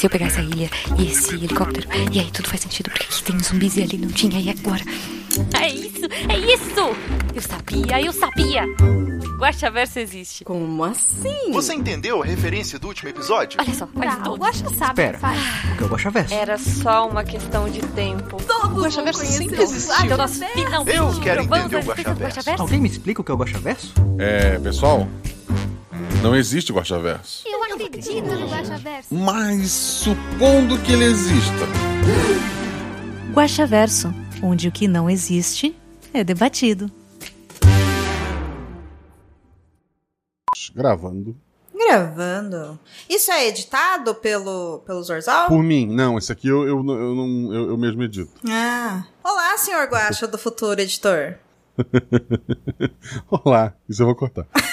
se eu pegar essa ilha e esse helicóptero, e aí tudo faz sentido, porque aqui tem zumbis e ali não tinha, e agora? É isso, é isso! Eu sabia, eu sabia! Guaxaverso existe. Como assim? Você entendeu a referência do último episódio? Olha só, olha Tá, só. o Guaxa sabe Espera. o que. O é o Guaxaverso? Era só uma questão de tempo. Todo mundo Guaxaverso conheceu sempre o existiu. Então nós finalmente Eu quero entender o Guaxaverso. Alguém me explica o que é o Guaxaverso? É, pessoal, não existe Guaxaverso. Guaxaverso. Mas supondo que ele exista. Guaxaverso, onde o que não existe é debatido. Gravando. Gravando. Isso é editado pelo, pelo Zorzal? Por mim, não, esse aqui eu, eu, eu, não, eu, eu mesmo edito. Ah. Olá, senhor Guaxa do futuro editor. Olá, isso eu vou cortar.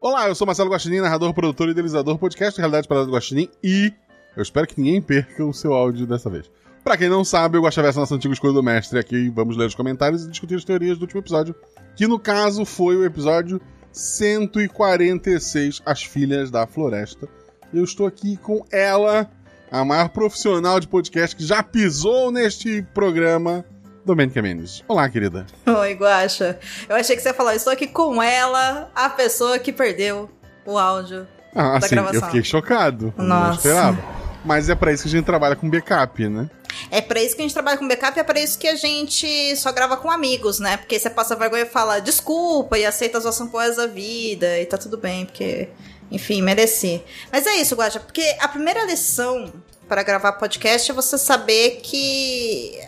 Olá, eu sou Marcelo Guaxinim, narrador, produtor e idealizador do podcast Realidade Parada do Guaxinim e eu espero que ninguém perca o seu áudio dessa vez. Pra quem não sabe, o Guaxaverso é nosso antigo escolha do mestre. Aqui vamos ler os comentários e discutir as teorias do último episódio, que no caso foi o episódio 146, As Filhas da Floresta. Eu estou aqui com ela, a maior profissional de podcast que já pisou neste programa, Domênica Mendes. Olá, querida. Oi, Guaxa. Eu achei que você ia falar, estou aqui com ela, a pessoa que perdeu o áudio. Ah, da assim, eu gravação. fiquei chocado. Não Nossa. esperava. Mas é pra isso que a gente trabalha com backup, né? É pra isso que a gente trabalha com backup, é pra isso que a gente só grava com amigos, né? Porque você passa vergonha e fala desculpa e aceita a zoação por da vida e tá tudo bem, porque, enfim, mereci. Mas é isso, Guaxa, porque a primeira lição para gravar podcast é você saber que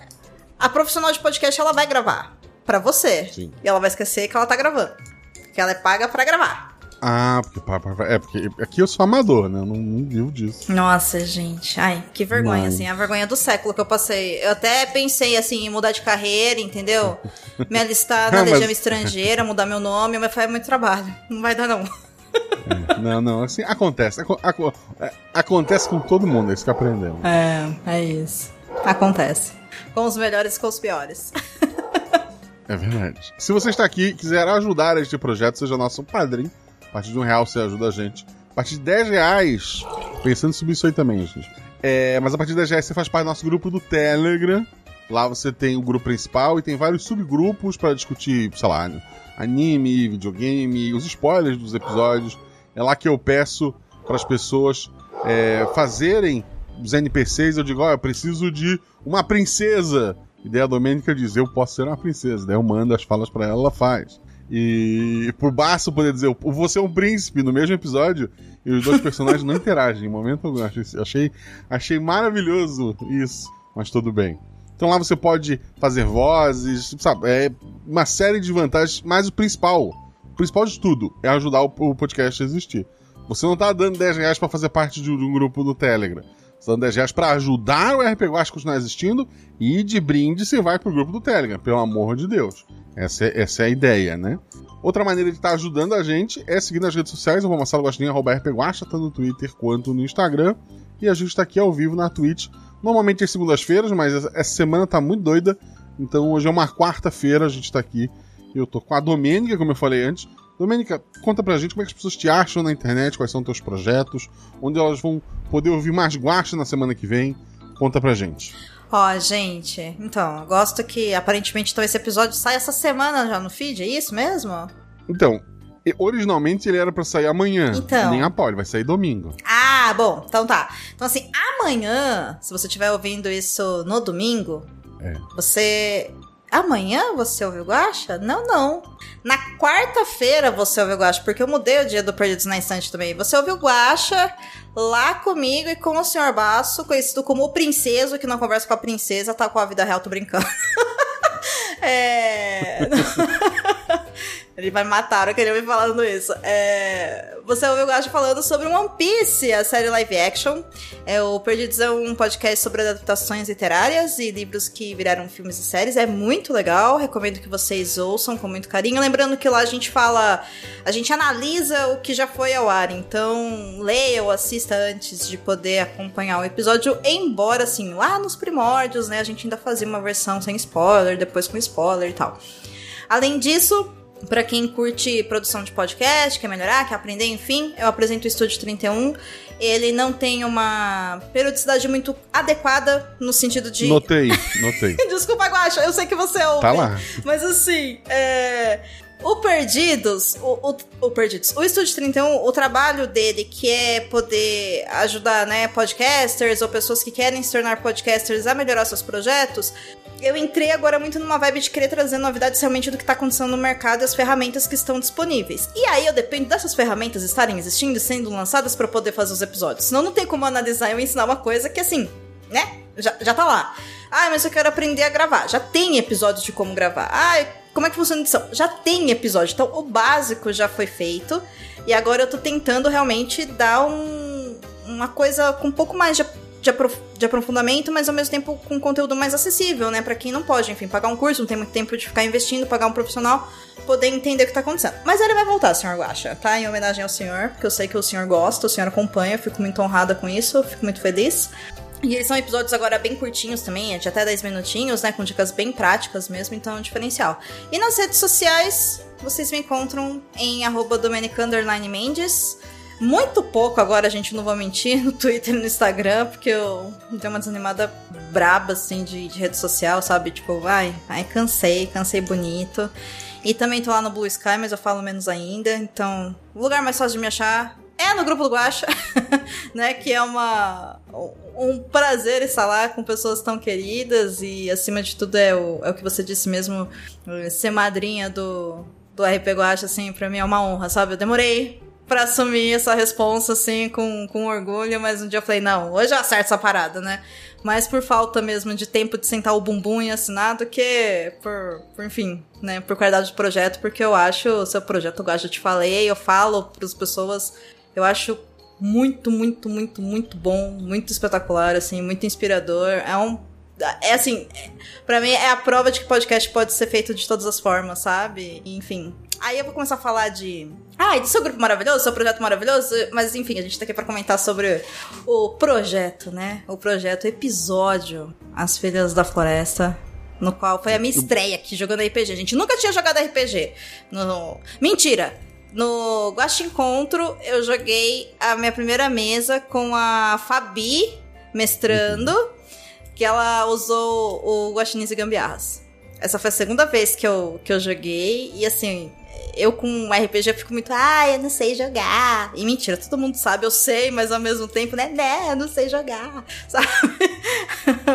a profissional de podcast ela vai gravar pra você. Sim. E ela vai esquecer que ela tá gravando. Que ela é paga pra gravar. Ah, porque, é porque aqui eu sou amador, né? Eu não, não vivo disso. Nossa, gente. Ai, que vergonha, Mas- assim. A vergonha do século que eu passei. Eu até pensei, assim, em mudar de carreira, entendeu? Me alistar na Ah, mas- Estrangeira, mudar meu nome, mas foi muito trabalho. Não vai dar, não. Não, não, assim, acontece. Aco- aco- é, acontece com todo mundo, é isso que aprendemos. É, é isso. Acontece. Com os melhores e com os piores. É verdade. Se você está aqui e quiser ajudar este projeto, seja nosso padrinho. A partir de um real você ajuda a gente. A partir de 10 reais, pensando em subir isso aí também, gente. É, mas a partir de 10 reais você faz parte do nosso grupo do Telegram. Lá você tem o grupo principal e tem vários subgrupos para discutir, sei lá, anime, videogame, os spoilers dos episódios. É lá que eu peço para as pessoas é, fazerem os NPCs. Eu digo, ó, eu preciso de uma princesa. E daí a Domênica diz, eu posso ser uma princesa. Daí eu mando as falas pra ela, ela faz. E por baixo poder dizer, você é um príncipe no mesmo episódio, e os dois personagens não interagem em momento algum. Achei, achei, maravilhoso isso, mas tudo bem. Então lá você pode fazer vozes, sabe? É uma série de vantagens, mas o principal, o principal de tudo, é ajudar o, podcast a existir. Você não tá dando 10 reais pra fazer parte de um, grupo no Telegram. Tá 10 reais pra ajudar o RPG Guacha a continuar existindo e de brinde você vai pro grupo do Telegram, pelo amor de Deus. Essa é, essa é a ideia, né? Outra maneira de estar ajudando a gente é seguir nas redes sociais, o Marcelo Guaxinim, arroba RPGuacha, tanto no Twitter quanto no Instagram. E a gente tá aqui ao vivo na Twitch. Normalmente é segundas-feiras, mas essa semana tá muito doida. Então hoje é uma quarta-feira, a gente tá aqui. Eu tô com a Domênica, como eu falei antes. Domênica, conta pra gente como é que as pessoas te acham na internet, quais são teus projetos, onde elas vão poder ouvir mais guacha na semana que vem. Conta pra gente. Ó, gente, então, eu gosto que aparentemente então esse episódio sai essa semana já no feed, é isso mesmo? Então, originalmente ele era pra sair amanhã. Então. Nem a pau, ele vai sair domingo. Ah, bom, então tá. Então assim, amanhã, se você estiver ouvindo isso no domingo, É. você. Amanhã você ouviu Guacha? Não, não. Na quarta-feira você ouviu Guacha, porque eu mudei o dia do Perdidos na Instante também. Você ouviu Guacha lá comigo e com o Sr. Baço, conhecido como o Princeso, que não conversa com a princesa, tá com a vida real, tô brincando. é. Ele vai matar queria me falando isso. É, Você ouviu o Gacha falando sobre One Piece, a série live action. É, o Perdidos é um podcast sobre adaptações literárias e livros que viraram filmes e séries. É muito legal, recomendo que vocês ouçam com muito carinho. Lembrando que lá a gente fala, a gente analisa o que já foi ao ar. Então, leia ou assista antes de poder acompanhar o episódio. Embora, assim, lá nos primórdios, né, a gente ainda fazia uma versão sem spoiler, depois com spoiler e tal. Além disso, Pra quem curte produção de podcast, quer melhorar, quer aprender, enfim, eu apresento o Estúdio 31. Ele não tem uma periodicidade muito adequada no sentido de. Notei, notei. Desculpa, Guaxa, eu sei que você ouve. Tá lá. Mas assim, é. O Perdidos, o, o, o Perdidos, o Estúdio 31, o trabalho dele que é poder ajudar, né, podcasters ou pessoas que querem se tornar podcasters a melhorar seus projetos, eu entrei agora muito numa vibe de querer trazer novidades realmente do que tá acontecendo no mercado e as ferramentas que estão disponíveis. E aí eu dependo dessas ferramentas estarem existindo e sendo lançadas para poder fazer os episódios. Senão não tem como analisar e ensinar uma coisa que assim, né, já, já tá lá. Ah, mas eu quero aprender a gravar. Já tem episódios de como gravar. Ah, como é que funciona a edição? Já tem episódio. Então, o básico já foi feito. E agora eu tô tentando realmente dar um, uma coisa com um pouco mais de, de, aprof, de aprofundamento, mas ao mesmo tempo com conteúdo mais acessível, né? Pra quem não pode, enfim, pagar um curso, não tem muito tempo de ficar investindo, pagar um profissional, poder entender o que tá acontecendo. Mas ele vai voltar, senhor Guaxa, tá? Em homenagem ao senhor, porque eu sei que o senhor gosta, o senhor acompanha, fico muito honrada com isso, fico muito feliz. E eles são episódios agora bem curtinhos também, de até 10 minutinhos, né? Com dicas bem práticas mesmo, então é um diferencial. E nas redes sociais, vocês me encontram em arroba Mendes. Muito pouco agora, a gente não vou mentir, no Twitter e no Instagram, porque eu dei uma desanimada braba, assim, de, de rede social, sabe? Tipo, vai, ai, cansei, cansei bonito. E também tô lá no Blue Sky, mas eu falo menos ainda. Então, o lugar mais fácil de me achar é no grupo do Guacha, né? Que é uma um prazer estar lá com pessoas tão queridas e acima de tudo é o, é o que você disse mesmo, ser madrinha do, do RP Guacha, assim, pra mim é uma honra, sabe? Eu demorei pra assumir essa responsa, assim, com, com orgulho, mas um dia eu falei, não, hoje eu acerto essa parada, né? Mais por falta mesmo de tempo de sentar o bumbum e assinar do que por, por enfim, né, por qualidade do projeto, porque eu acho o seu projeto, eu já te falei, eu falo pras pessoas eu acho muito, muito, muito, muito bom, muito espetacular, assim, muito inspirador. É um. É assim, para mim é a prova de que podcast pode ser feito de todas as formas, sabe? Enfim. Aí eu vou começar a falar de. Ah, do seu grupo maravilhoso, seu projeto maravilhoso, mas enfim, a gente tá aqui pra comentar sobre o projeto, né? O projeto, o episódio As Filhas da Floresta, no qual foi a minha estreia aqui jogando RPG. A gente nunca tinha jogado RPG. No... Mentira! No Guacha Encontro, eu joguei a minha primeira mesa com a Fabi mestrando, uhum. Que ela usou o Guaxinins e Gambiarras. Essa foi a segunda vez que eu, que eu joguei, e assim, eu com RPG fico muito, ah, eu não sei jogar. E mentira, todo mundo sabe, eu sei, mas ao mesmo tempo, né, né, eu não sei jogar, sabe?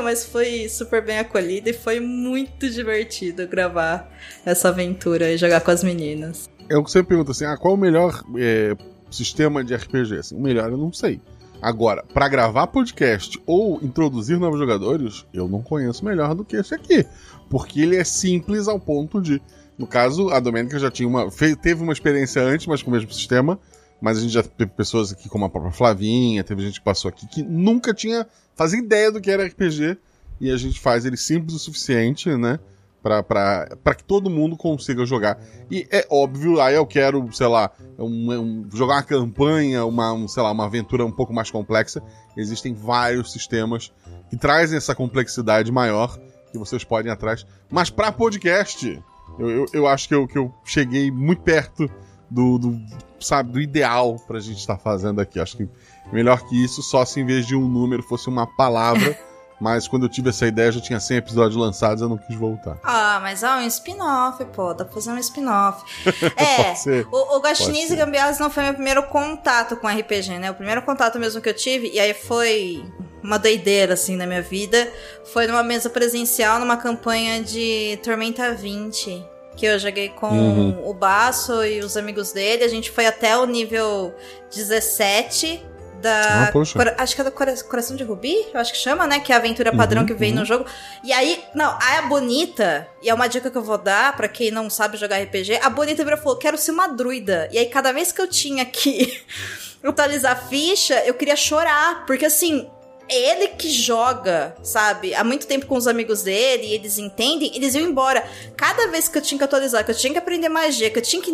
mas foi super bem acolhida e foi muito divertido gravar essa aventura e jogar com as meninas. É o que você pergunta assim: ah, qual o melhor é, sistema de RPG? Assim, o melhor eu não sei. Agora, para gravar podcast ou introduzir novos jogadores, eu não conheço melhor do que esse aqui. Porque ele é simples ao ponto de. No caso, a Domênica já tinha uma. Teve uma experiência antes, mas com o mesmo sistema. Mas a gente já teve pessoas aqui, como a própria Flavinha, teve gente que passou aqui que nunca tinha. fazia ideia do que era RPG. E a gente faz ele simples o suficiente, né? Para que todo mundo consiga jogar. E é óbvio, aí eu quero, sei lá, um, um, jogar uma campanha, uma, um, sei lá, uma aventura um pouco mais complexa. Existem vários sistemas que trazem essa complexidade maior que vocês podem ir atrás. Mas para podcast, eu, eu, eu, acho que eu, que eu cheguei muito perto do, do sabe, do ideal pra gente estar tá fazendo aqui. Acho que melhor que isso, só se em vez de um número fosse uma palavra. Mas quando eu tive essa ideia, já tinha 100 episódios lançados, eu não quis voltar. Ah, mas é um spin-off, pô. Dá pra fazer um spin-off. é, o, o e Gambiarras não foi meu primeiro contato com RPG, né? O primeiro contato mesmo que eu tive, e aí foi uma doideira, assim, na minha vida, foi numa mesa presencial, numa campanha de Tormenta 20 que eu joguei com uhum. o Baço e os amigos dele. A gente foi até o nível 17 da. Ah, acho que é do Coração de Rubi, eu acho que chama, né? Que é a aventura padrão uhum, que vem uhum. no jogo. E aí, não, a Bonita, e é uma dica que eu vou dar para quem não sabe jogar RPG, a Bonita virou falou: quero ser uma druida. E aí, cada vez que eu tinha que atualizar a ficha, eu queria chorar. Porque assim, é ele que joga, sabe? Há muito tempo com os amigos dele, e eles entendem, eles iam embora. Cada vez que eu tinha que atualizar, que eu tinha que aprender magia, que eu tinha que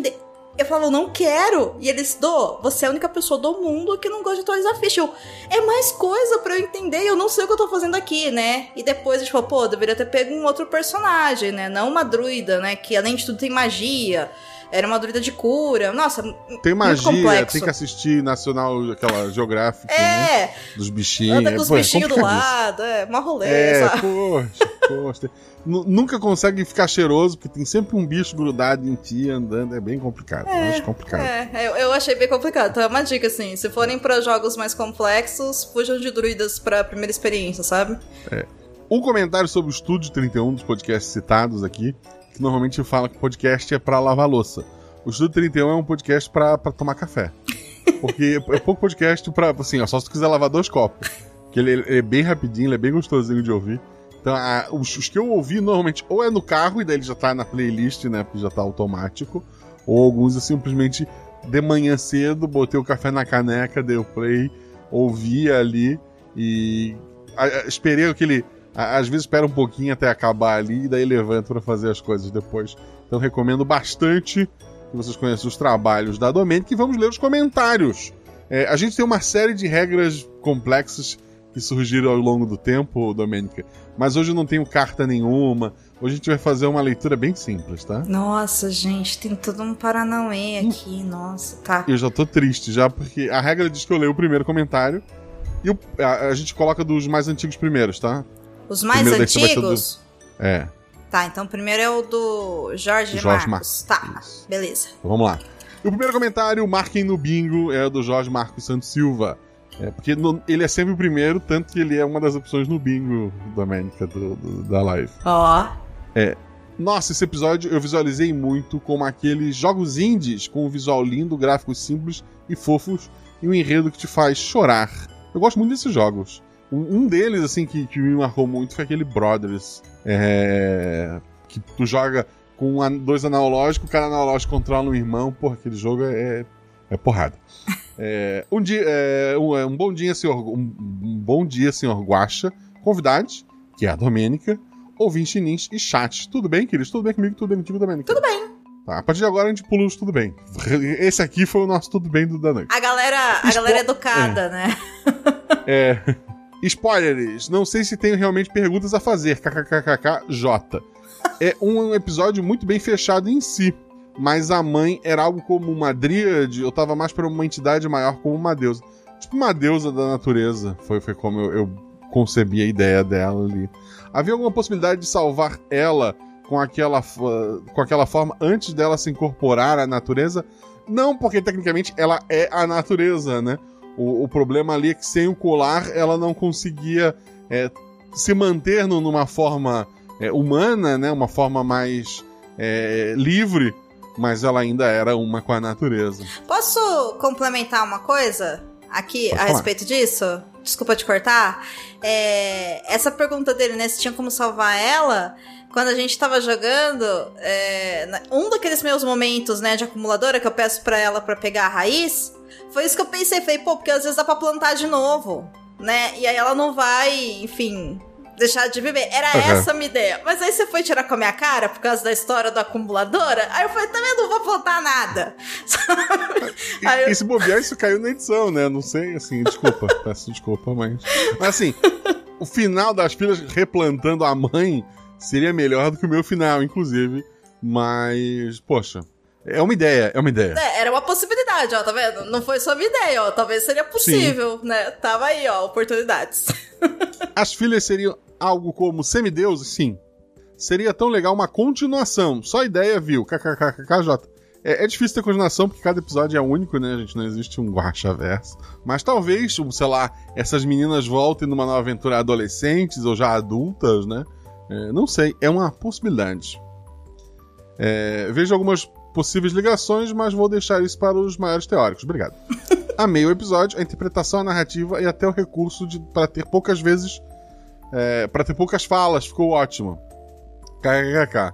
eu falo, não quero. E eles, do, você é a única pessoa do mundo que não gosta de atualizar ficha. Eu, é mais coisa para eu entender, eu não sei o que eu tô fazendo aqui, né? E depois a gente falou, pô, deveria ter pego um outro personagem, né? Não uma druida, né? Que além de tudo tem magia. Era uma druida de cura. Nossa, Tem magia, tem que assistir Nacional, aquela geográfica, É, né? Dos bichinhos. anda com os é bichinhos do complicadíssimo. lado, é, uma rolê, É, sabe? poxa, poxa. Nu- Nunca consegue ficar cheiroso, porque tem sempre um bicho grudado em ti andando. É bem complicado. É, acho complicado. É, eu, eu achei bem complicado. Então é uma dica, assim, se forem pra jogos mais complexos, fujam de druidas pra primeira experiência, sabe? Um comentário sobre o Estúdio 31 dos podcasts citados aqui, que normalmente fala que podcast é pra lavar louça. O Estúdio 31 é um podcast pra tomar café. Porque é pouco podcast pra, assim, ó, só se tu quiser lavar dois copos. Que ele, ele é bem rapidinho, ele é bem gostosinho de ouvir. Então, a- os, os que eu ouvi normalmente ou é no carro e daí ele já tá na playlist, né? Porque já tá automático. Ou alguns eu simplesmente de manhã cedo, botei o café na caneca, dei o play, ouvi ali e a- a- esperei aquele. Às vezes espera um pouquinho até acabar ali e daí levanto pra fazer as coisas depois. Então recomendo bastante que vocês conheçam os trabalhos da Domênica e vamos ler os comentários. É, a gente tem uma série de regras complexas que surgiram ao longo do tempo, Domênica, mas hoje eu não tenho carta nenhuma. Hoje a gente vai fazer uma leitura bem simples, tá? Nossa, gente, tem todo um Paranauê aqui, nossa, tá. Eu já tô triste já, porque a regra diz que eu leio o primeiro comentário e o- a, a gente coloca dos mais antigos primeiros, tá? Os mais Primeiro antigos? É, Tá, então o primeiro é o do Jorge, Jorge Marcos. Marcos. Tá, Isso. beleza. então vamos lá. E o primeiro comentário, marquem no bingo, é do Jorge Marcos Santos Silva. É, porque no- ele é sempre o primeiro, tanto que ele é uma das opções no bingo, Domênica, do, do- da live. Ó, Nossa, esse episódio eu visualizei muito como aqueles jogos indies com um visual lindo, gráficos simples e fofos e um enredo que te faz chorar. Eu gosto muito desses jogos. Um, um deles, assim, que, que me marcou muito foi aquele Brothers. É, que tu joga com dois analógicos, cada analógico controla um irmão. Porra, aquele jogo é, é porrada. É, um, dia, é, um, é, um bom dia, senhor. Um, um bom dia, senhor Guaxa. Convidados, que é a Domênica ouvintes nins e chat. Tudo bem, queridos? Tudo bem comigo? Tudo bem contigo, Domênica? Tudo bem. Tá, a partir de agora a gente pula os tudo bem. Esse aqui foi o nosso tudo bem do da noite. a galera, a Expo- galera educada, né? É. Spoilers. Não sei se tenho realmente perguntas a fazer. KKKKJ. É um episódio muito bem fechado em si. Mas a mãe era algo como uma dríade, eu tava mais pra uma entidade maior como uma deusa. Tipo uma deusa da natureza. Foi, foi como eu, eu concebi a ideia dela ali. Havia alguma possibilidade de salvar ela com aquela, com aquela forma antes dela se incorporar à natureza? Não, porque tecnicamente ela é a natureza, né? O, o problema ali é que sem o colar ela não conseguia é, se manter numa forma é, humana, né? Uma forma mais é, livre, mas ela ainda era uma com a natureza. Posso complementar uma coisa aqui Pode a falar. respeito disso? Desculpa te cortar. É, essa pergunta dele, né? Se tinha como salvar ela. Quando a gente tava jogando, é, um daqueles meus momentos, né, de acumuladora que eu peço pra ela pra pegar a raiz, foi isso que eu pensei. Falei, pô, porque às vezes dá pra plantar de novo, né? E aí ela não vai, enfim, deixar de viver. Era Uhum. essa a minha ideia. Mas aí você foi tirar com a minha cara por causa da história da acumuladora. Aí eu falei, também não vou plantar nada. E, Aí eu- e se bobear, isso caiu na edição, né? Não sei, assim, desculpa. peço desculpa, mas. Mas assim, o final das filas replantando a mãe seria melhor do que o meu final, inclusive. Mas, poxa, é uma ideia, é uma ideia. É, era uma possibilidade, ó, tá vendo? Não foi só minha ideia, ó. Talvez seria possível, né? Tava aí, ó, oportunidades. As filhas seriam algo como semideuses? Sim. Seria tão legal uma continuação. Só ideia, viu? KKKKJ. É, é difícil ter continuação porque cada episódio é único, né, gente? Não existe um guacha verso. Mas talvez, sei lá, essas meninas voltem numa nova aventura adolescentes ou já adultas, né? É, não sei, é uma possibilidade. É, vejo algumas possíveis ligações, mas vou deixar isso para os maiores teóricos. Obrigado. Amei o episódio, a interpretação, a narrativa e até o recurso de para ter poucas vezes. É, para ter poucas falas, ficou ótimo. KKKK.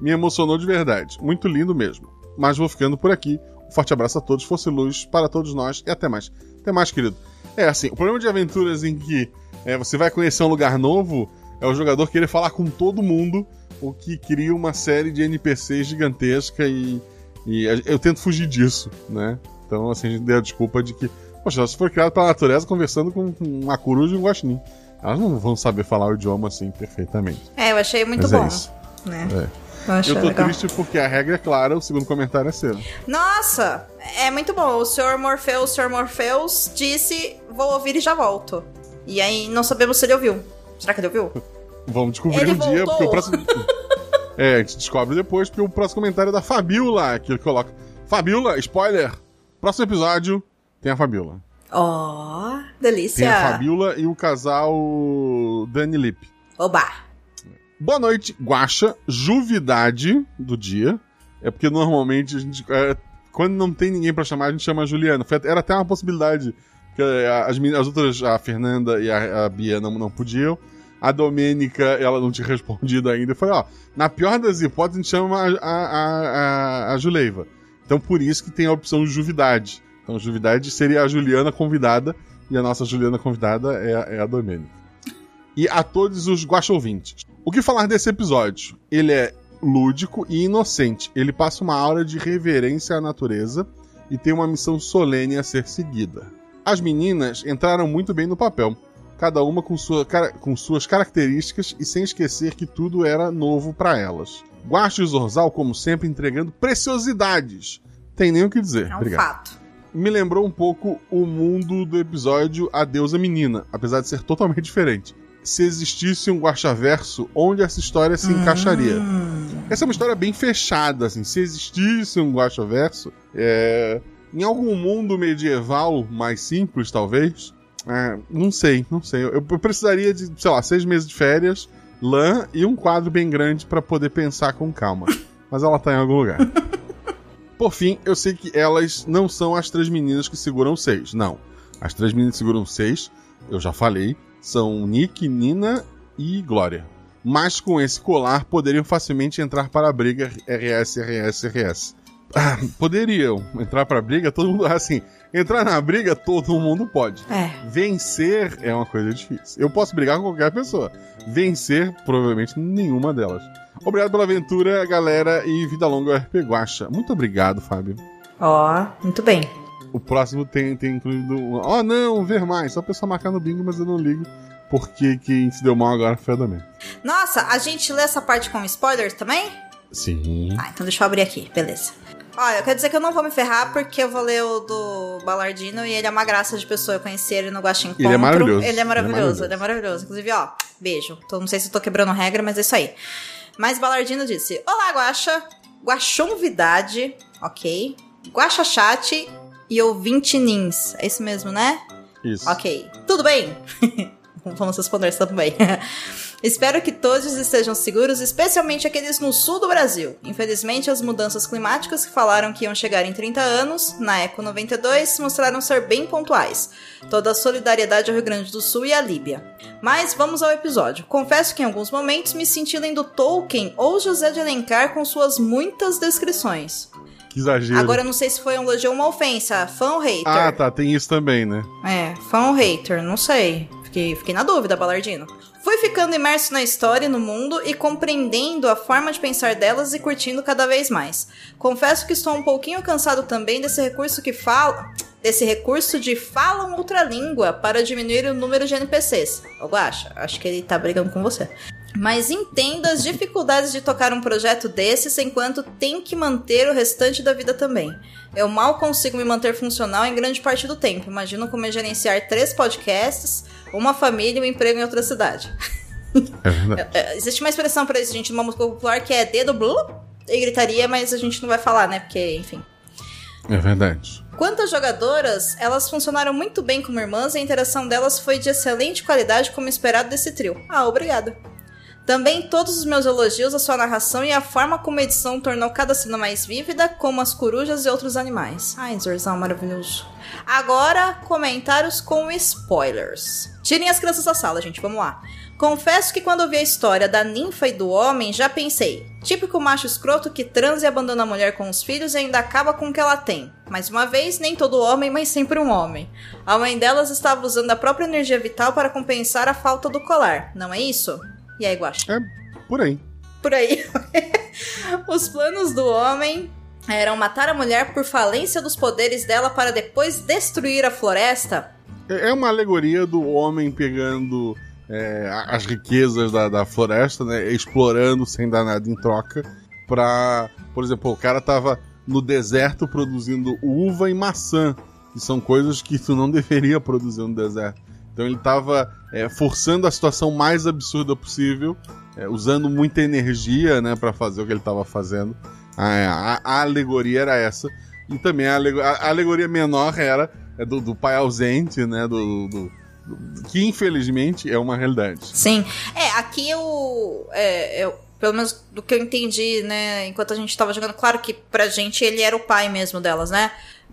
Me emocionou de verdade. Muito lindo mesmo. Mas vou ficando por aqui. Um forte abraço a todos, fosse luz para todos nós e até mais. Até mais, querido. É assim, o problema de aventuras em que é, você vai conhecer um lugar novo é o jogador querer falar com todo mundo, o que cria uma série de NPCs gigantesca e, e eu tento fugir disso, né? Então, assim, a gente deu a desculpa de que, poxa, elas foram criadas pela natureza conversando com uma coruja e um guaxinim. Elas não vão saber falar o idioma assim perfeitamente. É, eu achei muito Mas é bom. isso. né? Eu acho Eu tô legal. triste porque a regra é clara, o segundo comentário é seu. Nossa, é muito bom. O Sr. Morpheus, o Sr. Morpheus disse: Vou ouvir e já volto. E aí não sabemos se ele ouviu. Será que ele ouviu? Vamos descobrir Ele um dia, voltou. porque o próximo. é, a gente descobre depois, porque o próximo comentário é da Fabiola, que ele coloca. Fabiola, spoiler! Próximo episódio tem a Fabiola. Ó, Tem delícia. a Fabiola e o casal Dani Lip. Oba. Boa noite, Guaxa. Juvidade do dia. É porque normalmente a gente. é, quando não tem ninguém pra chamar, a gente chama a Juliana. Foi Era até uma possibilidade. Porque as, meni- as outras, a Fernanda e a, a Bia não, não podiam. A Domênica, ela não tinha respondido ainda. Eu falei, ó, na pior das hipóteses, a gente chama a, a, a, a- Juleiva. Então por isso que tem a opção Juvidade. Então Juvidade seria a Juliana convidada. E a nossa Juliana convidada é, a- é a Domênica e a todos os guaxa ouvintes. O que falar desse episódio? Ele é lúdico e inocente. Ele passa uma aura de reverência à natureza e tem uma missão solene a ser seguida. As meninas entraram muito bem no papel, cada uma com, sua com suas características e sem esquecer que tudo era novo para elas. Guaxa e Zorzal, como sempre, entregando preciosidades. Tem nem o que dizer. É um Obrigado fato. me lembrou um pouco o mundo do episódio A Deusa Menina, apesar de ser totalmente diferente. Se existisse um Guaxaverso, onde essa história se encaixaria? Essa é uma história bem fechada, assim. Se existisse um Guaxaverso, é... em algum mundo medieval mais simples, talvez. É, não sei, não sei. Eu, eu precisaria de, sei lá, seis meses de férias, lã e um quadro bem grande para poder pensar com calma. Mas ela tá em algum lugar. Por fim, eu sei que elas não são as três meninas que seguram seis. Não. As três meninas que seguram seis, eu já falei, são Nick, Nina e Glória. Mas com esse colar poderiam facilmente entrar para a briga RS, RS, RS. Ah, poderiam entrar para a briga, todo mundo. Assim, entrar na briga, todo mundo pode. É. Vencer é uma coisa difícil. Eu posso brigar com qualquer pessoa. Vencer, provavelmente, nenhuma delas. Obrigado pela aventura, galera, e vida longa RP Guacha. Muito obrigado, Fábio. Ó, muito bem. O próximo tem, tem incluído. um- Oh, não, ver mais. Só a pessoa marcar no bingo, mas eu não ligo. Porque quem se deu mal agora foi a Domingo. Nossa, a gente lê essa parte com spoilers também? Sim. Ah, então deixa eu abrir aqui, beleza. Olha, eu quero dizer que eu não vou me ferrar porque eu vou ler o do Balardino e ele é uma graça de pessoa. Eu conheci ele no Guaxa Encontro. Ele é maravilhoso. Ele é maravilhoso, Ele é ele é maravilhoso. Inclusive, ó, beijo. Então, não sei se eu tô quebrando regra, mas é isso aí. Mas Balardino disse: Olá, Guaxa. Guaxonvidade, ok. Guaxa Chat e ouvinte Nins. É isso mesmo, né? Isso. Ok. Tudo bem? Vamos responder também. Espero que todos estejam seguros, especialmente aqueles no sul do Brasil. Infelizmente, as mudanças climáticas que falaram que iam chegar em 30 anos, na Eco 92, mostraram ser bem pontuais. Toda a solidariedade ao Rio Grande do Sul e à Líbia. Mas vamos ao episódio. Confesso que em alguns momentos me senti lendo Tolkien ou José de Alencar com suas muitas descrições. Que exagero. Agora não sei se foi um elogio ou uma ofensa, fã ou hater. Ah, tá. Tem isso também, né? É, fã ou hater, não sei. Fiquei, fiquei na dúvida, Balardino. Fui ficando imerso na história e no mundo e compreendendo a forma de pensar delas e curtindo cada vez mais. Confesso que estou um pouquinho cansado também desse recurso que fala. Desse recurso de falam outra língua para diminuir o número de NPCs. Ô, Guaxa, acho que ele tá brigando com você. Mas entendo as dificuldades de tocar um projeto desses enquanto tem que manter o restante da vida também. Eu mal consigo me manter funcional em grande parte do tempo. Imagino como é gerenciar três podcasts, uma família e um emprego em outra cidade. É verdade. É, Existe uma expressão pra isso, gente, numa música popular que é dedo blu e gritaria, mas a gente não vai falar, né? Porque, enfim. É verdade. Quanto às jogadoras, elas funcionaram muito bem como irmãs e a interação delas foi de excelente qualidade, como esperado desse trio. Ah, obrigada. Também todos os meus elogios à sua narração e à forma como a edição tornou cada cena mais vívida, como as corujas e outros animais. Ai, Zorzal maravilhoso. Agora, comentários com spoilers. Tirem as crianças da sala, gente, vamos lá. Confesso que quando vi a história da ninfa e do homem, já pensei. Típico macho escroto que transa e abandona a mulher com os filhos e ainda acaba com o que ela tem. Mais uma vez, nem todo homem, mas sempre um homem. A mãe delas estava usando a própria energia vital para compensar a falta do colar, não é isso? E aí, Guaxa? É por aí. Por aí. Os planos do homem eram matar a mulher por falência dos poderes dela para depois destruir a floresta? É é uma alegoria do homem pegando é, as riquezas da, da floresta, né? Explorando sem dar nada em troca. pra. Por exemplo, o cara tava no deserto produzindo uva e maçã, que são coisas que tu não deveria produzir no deserto. Então ele tava é, forçando a situação mais absurda possível, é, usando muita energia, né, para fazer o que ele tava fazendo. A, a, a, alegoria era essa. E também a, a alegoria menor era é do, do, pai ausente, né, do, do que infelizmente é uma realidade. Sim. É, aqui eu, é, eu. Pelo menos do que eu entendi, né? Enquanto a gente tava jogando, claro que pra gente ele era o pai mesmo delas, né?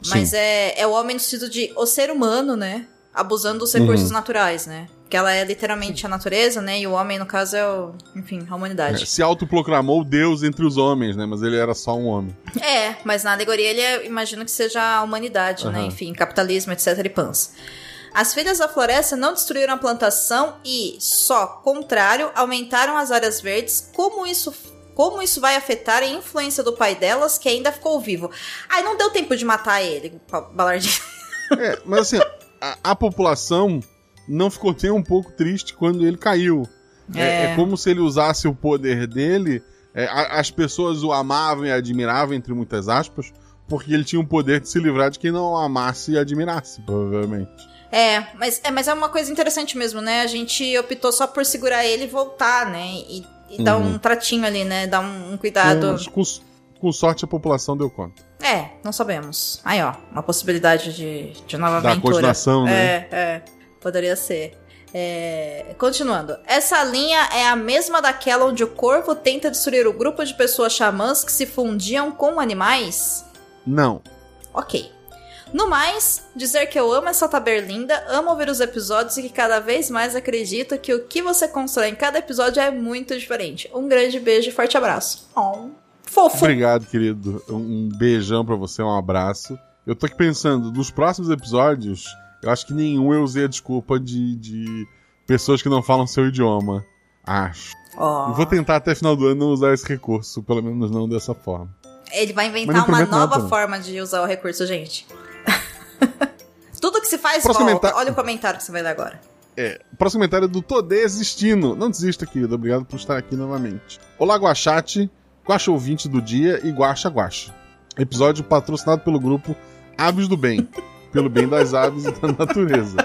Mas é, é o homem no sentido de o ser humano, né? Abusando dos recursos uhum. naturais, né? Que ela é literalmente a natureza, né? E o homem, no caso, é o. Enfim, a humanidade. É, se autoproclamou Deus entre os homens, né? Mas ele era só um homem. É, mas na alegoria ele é, imagino que seja a humanidade, uhum. né? Enfim, capitalismo, etc. e pans. As filhas da floresta não destruíram a plantação e, só contrário, aumentaram as áreas verdes. Como isso como isso vai afetar a influência do pai delas, que ainda ficou vivo. Aí não deu tempo de matar ele, Balardinho. É, mas assim, a, a, população não ficou nem um pouco triste quando ele caiu. É, é, é como se ele usasse o poder dele. É, a, as pessoas o amavam e admiravam, entre muitas aspas, porque ele tinha o poder de se livrar de quem não o amasse e admirasse, provavelmente. É, mas é, mas é uma coisa interessante mesmo, né? A gente optou só por segurar ele e voltar, né? E, e uhum. dar um tratinho ali, né? Dar um, um cuidado. Com, com, com, sorte a população deu conta. É, não sabemos. Aí, ó, uma possibilidade de, de nova da aventura. continuação, né? É, é. Poderia ser. É, continuando. Essa linha é a mesma daquela onde o corvo tenta destruir o grupo de pessoas xamãs que se fundiam com animais? Não. Ok. No mais, dizer que eu amo essa taberlinda, amo ouvir os episódios e que cada vez mais acredito que o que você constrói em cada episódio é muito diferente. Um grande beijo e forte abraço. Oh, fofo. Obrigado, querido. Um beijão para você, um abraço. Eu tô aqui pensando, nos próximos episódios, eu acho que nenhum eu usei a desculpa de, de pessoas que não falam seu idioma. Acho. Oh. vou tentar até final do ano não usar esse recurso, pelo menos não dessa forma. Ele vai inventar uma nova nada. forma de usar o recurso, gente. Tudo que se faz Próximo volta. Olha o comentário que você vai dar agora. É, próximo comentário é do Tô Desistindo. Não desista, querido. Obrigado por estar aqui novamente. Olá, Guachate, Guacha ouvinte do dia e Guacha Guacha. Episódio patrocinado pelo grupo Aves do Bem. pelo bem das aves e da natureza.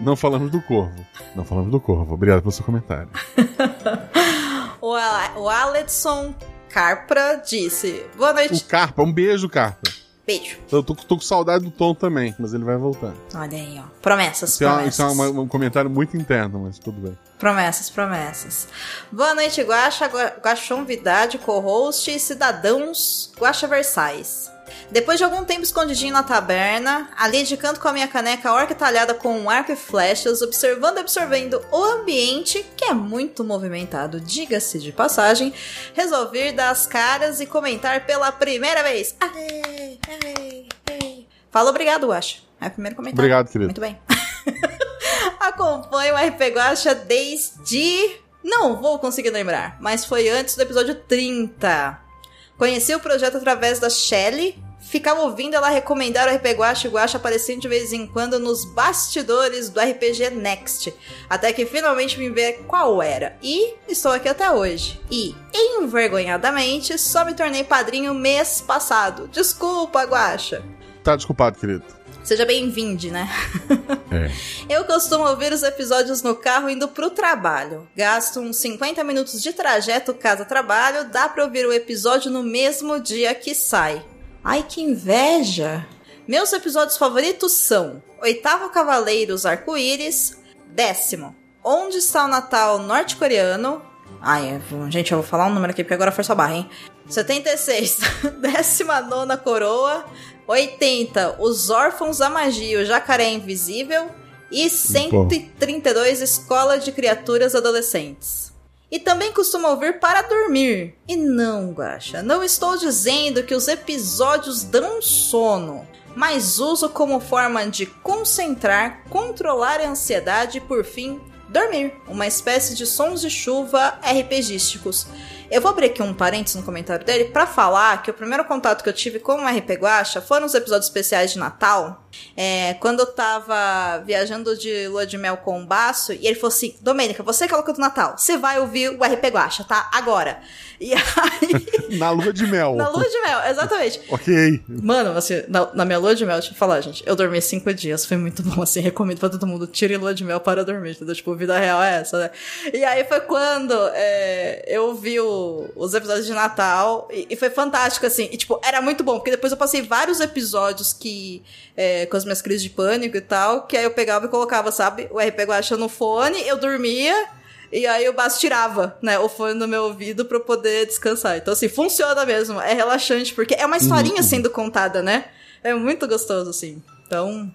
Não falamos do corvo. Não falamos do corvo. Obrigado pelo seu comentário. o, o Aledson Carpra disse: Boa noite. O Carpa, um beijo, Carpa. Beijo. Eu tô, tô, com saudade do Tom também, mas ele vai voltar. Olha aí, ó. Promessas, isso promessas. É, isso é uma, um comentário muito interno, mas tudo bem. Promessas, promessas. Boa noite, Guaxa, Guaxon Vidade, co-host e cidadãos Guaxa Versailles. Depois de algum tempo escondidinho na taberna, ali de canto com a minha caneca orca talhada com um arco e flechas, observando e absorvendo o ambiente, que é muito movimentado, diga-se de passagem, resolvi dar as caras e comentar pela primeira vez. Aê, aê, aê. Fala obrigado, Guaxa. É o primeiro comentário. Obrigado, querido. Muito bem. Acompanho o RP Guaxa desde... Não vou conseguir lembrar, mas foi antes do episódio 30. Conheci o projeto através da Shelly, ficava ouvindo ela recomendar o RPG Guacha Guacha aparecendo de vez em quando nos bastidores do RPG Next, até que finalmente me ver qual era. E estou aqui até hoje. E, envergonhadamente, só me tornei padrinho mês passado. Desculpa, Guacha. Tá desculpado, querido. Seja bem-vindo, né? É. Eu costumo ouvir os episódios no carro indo pro trabalho. Gasto uns 50 minutos de trajeto casa-trabalho, dá pra ouvir o episódio no mesmo dia que sai. Ai, que inveja! Meus episódios favoritos são Oitavo Cavaleiros Arco-Íris, Décimo, Onde está o Natal Norte-Coreano? Ai, gente, eu vou falar um número aqui porque agora foi só barra, hein? 76, 19 Coroa, 80, Os Órfãos da Magia, o Jacaré Invisível e 132, Escola de Criaturas Adolescentes. E também costuma ouvir para dormir. E não, Guaxa, não estou dizendo que os episódios dão sono, mas uso como forma de concentrar, controlar a ansiedade e, por fim, dormir. Uma espécie de sons de chuva RPGísticos. Eu vou abrir aqui um parênteses no comentário dele pra falar que o primeiro contato que eu tive com o RP Guacha foram os episódios especiais de Natal. É, quando eu tava viajando de lua de mel com o Baço, e ele falou assim: Domênica, você que é louca do Natal, você vai ouvir o RP Guacha, tá? Agora. E aí. Na lua de mel. na lua de mel, exatamente. Ok. Mano, assim, na, na minha lua de mel, deixa eu falar, gente, eu dormi cinco dias, foi muito bom, assim, recomendo pra todo mundo, tire lua de mel para dormir, entendeu? Tipo, vida real é essa, né? E aí foi quando é, eu vi o- os episódios de Natal, e, e foi fantástico, assim, e tipo, era muito bom, porque depois eu passei vários episódios que, é, com as minhas crises de pânico e tal, que aí eu pegava e colocava, sabe, o RP Guacha no fone, eu dormia, e aí o Basso tirava, né, o fone do meu ouvido pra eu poder descansar. Então, assim, funciona mesmo. É relaxante, porque é uma historinha sendo contada, né? É muito gostoso, assim. Então,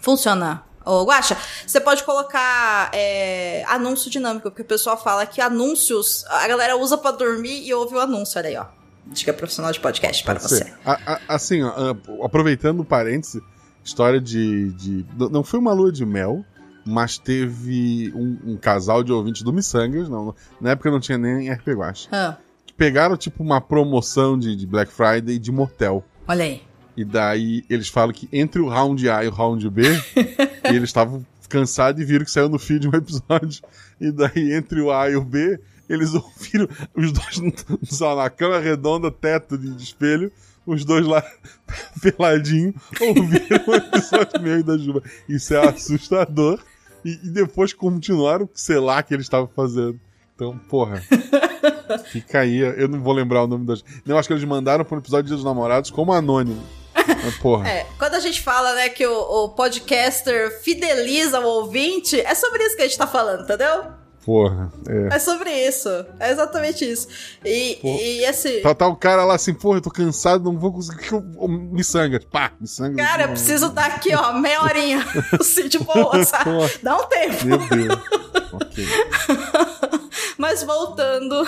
funciona. Ô, Guaxa, você pode colocar é, anúncio dinâmico, porque o pessoal fala que anúncios a galera usa pra dormir e ouve o anúncio. Olha aí, ó. Dica profissional de podcast para você. A- a- assim, ó, ah, aproveitando o parêntese, história de, de- Não foi uma lua de mel, mas teve um, um casal de ouvintes do Missangas, não, na época não tinha nem RP Guacha, Ah, que pegaram tipo uma promoção de, de Black Friday de motel. olha aí. E daí eles falam que entre o round A e o round B, eles estavam cansados e viram que saiu no feed um episódio. E daí entre o A e o B, eles ouviram os dois na cama redonda, teto de, de espelho, os dois lá peladinho, ouviram o episódio meio da Juba. Isso é assustador. E, e depois continuaram, sei lá, que eles estavam fazendo. Então, porra. Fica aí, eu não vou lembrar o nome das. Não, acho que eles mandaram para um episódio de Dia dos Namorados como anônimo. Porra. É, quando a gente fala, né, que o, o podcaster fideliza o ouvinte, é sobre isso que a gente tá falando, entendeu? Porra. É. É sobre isso. É exatamente isso. E, e esse. Tá, tá o cara lá assim, porra, eu tô cansado, não vou conseguir. que eu- eu- Me sangra. Pá, me sangra. Cara, eu preciso dar aqui, ó, meia horinha. assim, de boa, sabe? Porra. Dá um tempo. Meu Deus. ok. Mas voltando.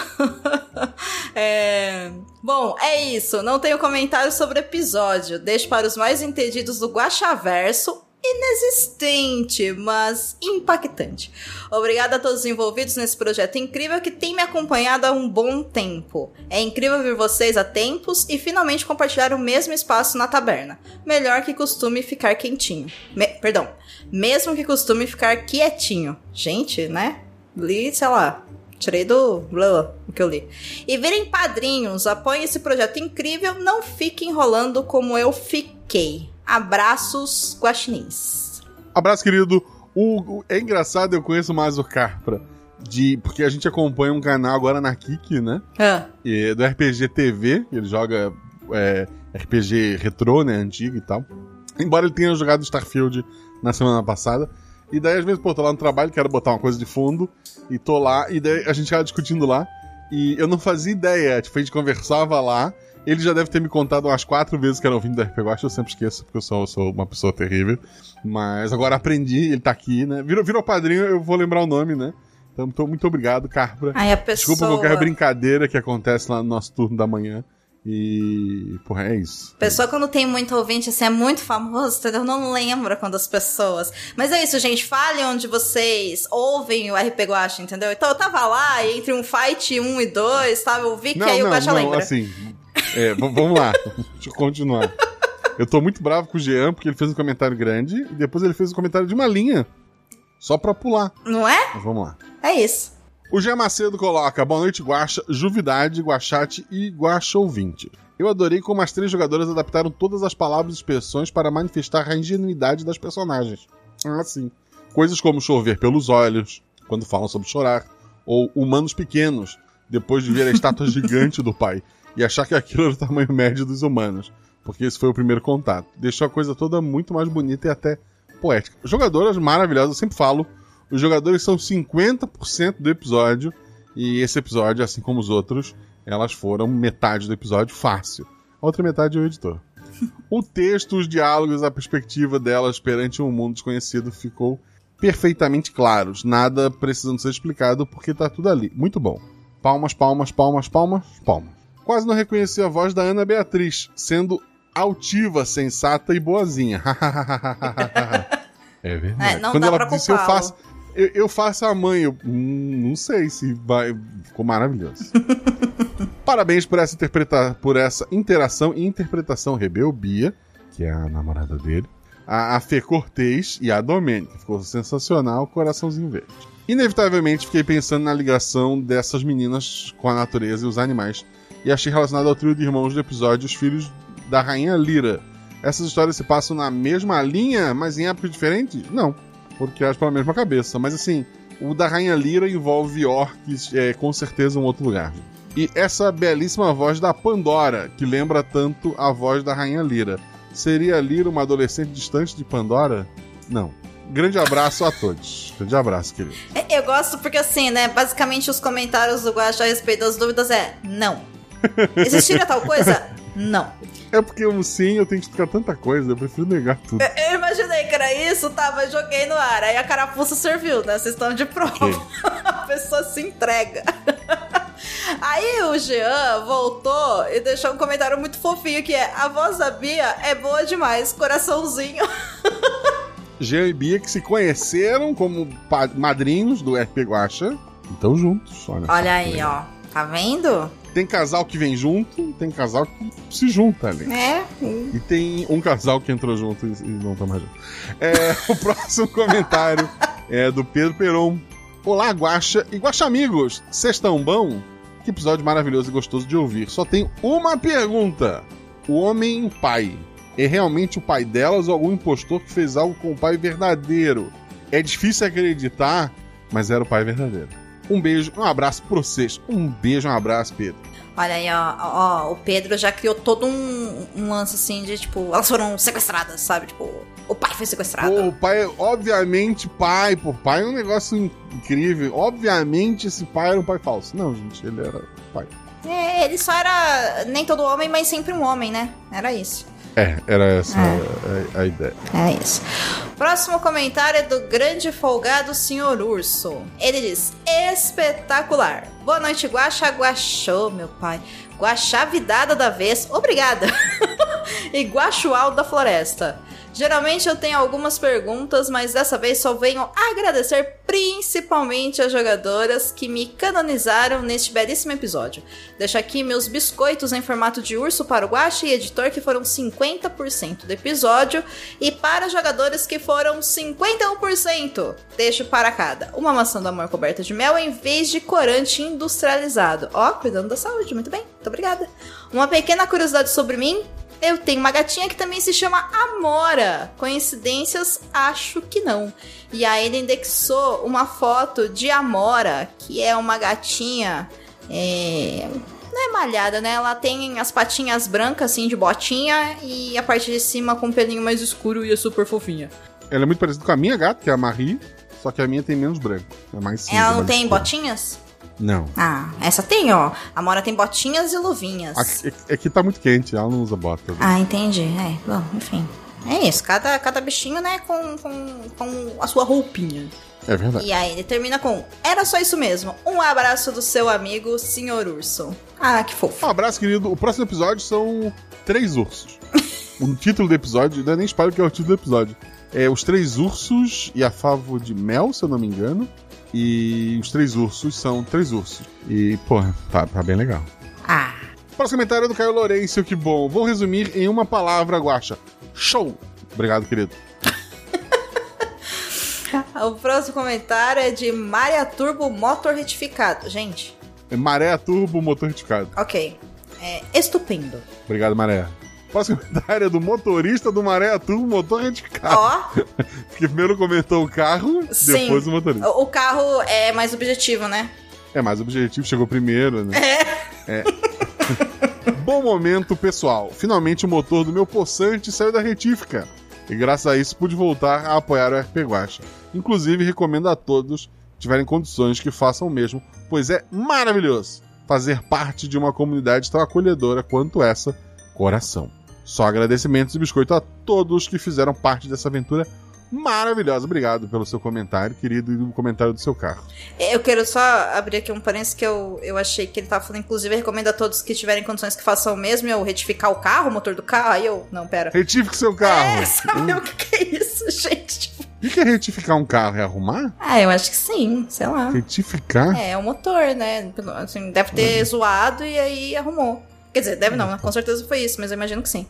é... Bom, é isso. Não tenho comentário sobre o episódio. Deixo para os mais entendidos do Guaxaverso. Inexistente, mas impactante. Obrigada a todos os envolvidos nesse projeto incrível que tem me acompanhado há um bom tempo. É incrível ver vocês há tempos e finalmente compartilhar o mesmo espaço na taberna. Melhor que costume ficar quentinho. Me- Perdão. Mesmo que costume ficar quietinho. Gente, né? Li, sei lá, Tirei do blá, o que eu li. E virem padrinhos, apoiem esse projeto incrível, não fiquem enrolando como eu fiquei. Abraços, guaxinins. Abraço, querido. O, o- é engraçado, eu conheço mais o Carpra. De, porque a gente acompanha um canal agora na Kik, né? Ah, E do RPG TV. Ele joga é, RPG retrô, né? Antigo e tal. Embora ele tenha jogado Starfield na semana passada. E daí, às vezes, pô, tô lá no trabalho, quero botar uma coisa de fundo. E tô lá, e daí a gente tava discutindo lá. E eu não fazia ideia. Tipo, a gente conversava lá. Ele já deve ter me contado umas quatro vezes que era ouvindo do RPG Watch, eu sempre esqueço, porque eu sou, eu sou uma pessoa terrível. Mas agora aprendi, ele tá aqui, né? Virou, virou padrinho, eu vou lembrar o nome, né? Então, muito, muito obrigado, Carpra. aí a pessoa. Desculpa qualquer brincadeira que acontece lá no nosso turno da manhã. E. Porra, é isso. Pessoa quando tem muito ouvinte, assim, é muito famoso, entendeu? Não lembra quando as pessoas. Mas é isso, gente. Fale onde vocês ouvem o RP Guacha, entendeu? Então eu tava lá, entre um fight 1 e 2, sabe? Eu vi que Não, aí o não, Guacha não, lembra. assim. é, vamos lá. Deixa eu continuar. Eu tô muito bravo com o Jean, porque ele fez um comentário grande e depois ele fez um comentário de uma linha. Só pra pular. Não é? Mas vamos lá. É isso. O Jean Macedo coloca: Boa noite, Guaxa, Juvidade, Guachate e Guaxa Ouvinte. Eu adorei como as três jogadoras adaptaram todas as palavras e expressões para manifestar a ingenuidade das personagens. Ah, sim. Coisas como chover pelos olhos, quando falam sobre chorar, ou humanos pequenos, depois de ver a estátua gigante do pai e achar que aquilo era o tamanho médio dos humanos, porque esse foi o primeiro contato. Deixou a coisa toda muito mais bonita e até poética. Jogadoras maravilhosas, eu sempre falo, os jogadores são 50% do episódio, e esse episódio, assim como os outros, elas foram metade do episódio fácil. A outra metade é o editor. O texto, os diálogos, a perspectiva delas perante um mundo desconhecido ficou perfeitamente claros. Nada precisando ser explicado porque tá tudo ali. Muito bom. Palmas, palmas, palmas, palmas, palmas. Quase não reconheci a voz da Ana Beatriz, sendo altiva, sensata e boazinha. é verdade. É, não Quando dá ela pra disse eu faço, eu, eu faço a mãe, eu hum, não sei se vai. Ficou maravilhoso. Parabéns por essa, interpreta por essa interação e interpretação Rebelbia, que é a namorada dele, a, a Fê Cortez e a Domênica. Ficou sensacional, coraçãozinho verde. Inevitavelmente fiquei pensando na ligação dessas meninas com a natureza e os animais, e achei relacionado ao trio de irmãos do episódio Os Filhos da Rainha Lira. Essas histórias se passam na mesma linha, mas em épocas diferentes? Não, foram criadas pela mesma cabeça. Mas assim, o da Rainha Lira envolve orcs, é, com certeza um outro lugar. E essa belíssima voz da Pandora, que lembra tanto a voz da Rainha Lira. Seria Lira uma adolescente distante de Pandora? Não. Grande abraço a todos. Grande abraço, querido. É, Eu gosto porque, assim, né? Basicamente, os comentários do Guaxa a respeito das dúvidas é não. Existiria tal coisa? Não. É porque um sim eu tenho que explicar tanta coisa, eu prefiro negar tudo. Eu imaginei que era isso, tá? Mas joguei no ar. Aí a carapuça serviu, né? Vocês estão de prova. Ok. a pessoa se entrega. Aí o Jean voltou e deixou um comentário muito fofinho que é a voz da Bia é boa demais, coraçãozinho. Jean e Bia que se conheceram como madrinhos do RP Guacha. Então juntos, olha. Olha aí, ó. Tá vendo? Tem casal que vem junto, tem casal que se junta ali. É. E tem um casal que entrou junto e não tá mais junto. É, o próximo comentário é do Pedro Peron. Olá, Guaxa e Guaxa amigos, vocês estão bom? Que episódio maravilhoso e gostoso de ouvir. Só tenho uma pergunta. O homem pai é realmente o pai delas ou algum impostor que fez algo com o pai verdadeiro? É difícil acreditar, mas era o pai verdadeiro. Um beijo, um abraço pra vocês. Um beijo, um abraço, Pedro. Olha aí, ó, ó, o Pedro já criou todo um, um lance assim de tipo, elas foram sequestradas, sabe? Tipo, o pai foi sequestrado. Pô, o pai, obviamente, pai, pô, pai é um negócio incrível. Obviamente, esse pai era um pai falso. Não, gente, ele era pai. É, ele só era nem todo homem, mas sempre um homem, né? Era isso. É, era essa a, a ideia. É isso. Próximo comentário é do grande folgado Senhor Urso. Ele diz: espetacular. Boa noite, Guaxa Guaxô, meu pai. Guaxavidada da vez, obrigada. e Guaxual da floresta. Geralmente eu tenho algumas perguntas, mas dessa vez só venho agradecer principalmente as jogadoras que me canonizaram neste belíssimo episódio. Deixo aqui meus biscoitos em formato de urso para o Guaxa e editor que foram 50% do episódio e para jogadores que foram 51%. Deixo para cada uma maçã do amor coberta de mel em vez de corante industrializado. Ó, cuidando da saúde, muito bem, muito obrigada. Uma pequena curiosidade sobre mim, eu tenho uma gatinha que também se chama Amora. Coincidências? Acho que não. E aí ele indexou uma foto de Amora, que é uma gatinha. É... Não é malhada, né? Ela tem as patinhas brancas, assim, de botinha, e a parte de cima com um pelinho mais escuro e é super fofinha. Ela é muito parecida com a minha gata, que é a Marie, só que a minha tem menos branco. É mais cinza. Ela não tem escuro. botinhas? Não. Ah, essa tem, ó. A Amora tem botinhas e luvinhas. Aqui, aqui tá muito quente, ela não usa bota. Ah, entendi. É, bom, enfim. É isso, cada, cada bichinho, né, com, com, com a sua roupinha. É verdade. E aí ele termina com: Era só isso mesmo. Um abraço do seu amigo, Senhor Urso. Ah, que fofo. Um abraço, querido. O próximo episódio são três ursos. o título do episódio, não é nem spoiler que é o título do episódio. É Os Três Ursos e a Favo de Mel, se eu não me engano. E os três ursos são três ursos. E, pô, tá, tá bem legal. Ah. Próximo comentário é do Caio Lourenço, que bom. Vou resumir em uma palavra, Guaxa. Show! Obrigado, querido. O próximo comentário é de Maria Turbo Motor Retificado. Gente, É Maré Turbo Motor Retificado. ok. É estupendo. Obrigado, Maré. Próximo comentário é do motorista do Maré Turbo Motor Retificado. Ó, Que primeiro comentou o carro, sim. depois o motorista. O carro é mais objetivo, né? É, mas o objetivo chegou primeiro, né? É. Bom momento, pessoal. Finalmente o motor do meu poçante saiu da retífica. E graças a isso pude voltar a apoiar o RP Guacha. Inclusive, recomendo a todos que tiverem condições que façam o mesmo, pois é maravilhoso fazer parte de uma comunidade tão acolhedora quanto essa, coração. Só agradecimentos e biscoito a todos que fizeram parte dessa aventura maravilhosa. Obrigado pelo seu comentário, querido, e o comentário do seu carro. Eu quero só abrir aqui um parênteses que eu, eu achei que ele tava falando, inclusive, recomendo a todos que tiverem condições que façam o mesmo, eu retificar o carro, o motor do carro, aí eu. Não, pera. Retífique seu carro! É, sabe o que, que é isso, gente? Tipo, O que é retificar um carro? É arrumar? Ah, eu acho que sim, sei lá. Retificar? É, o motor, né? Assim, deve ter zoado e aí arrumou. Quer dizer, deve não, né? com certeza foi isso, mas eu imagino que sim.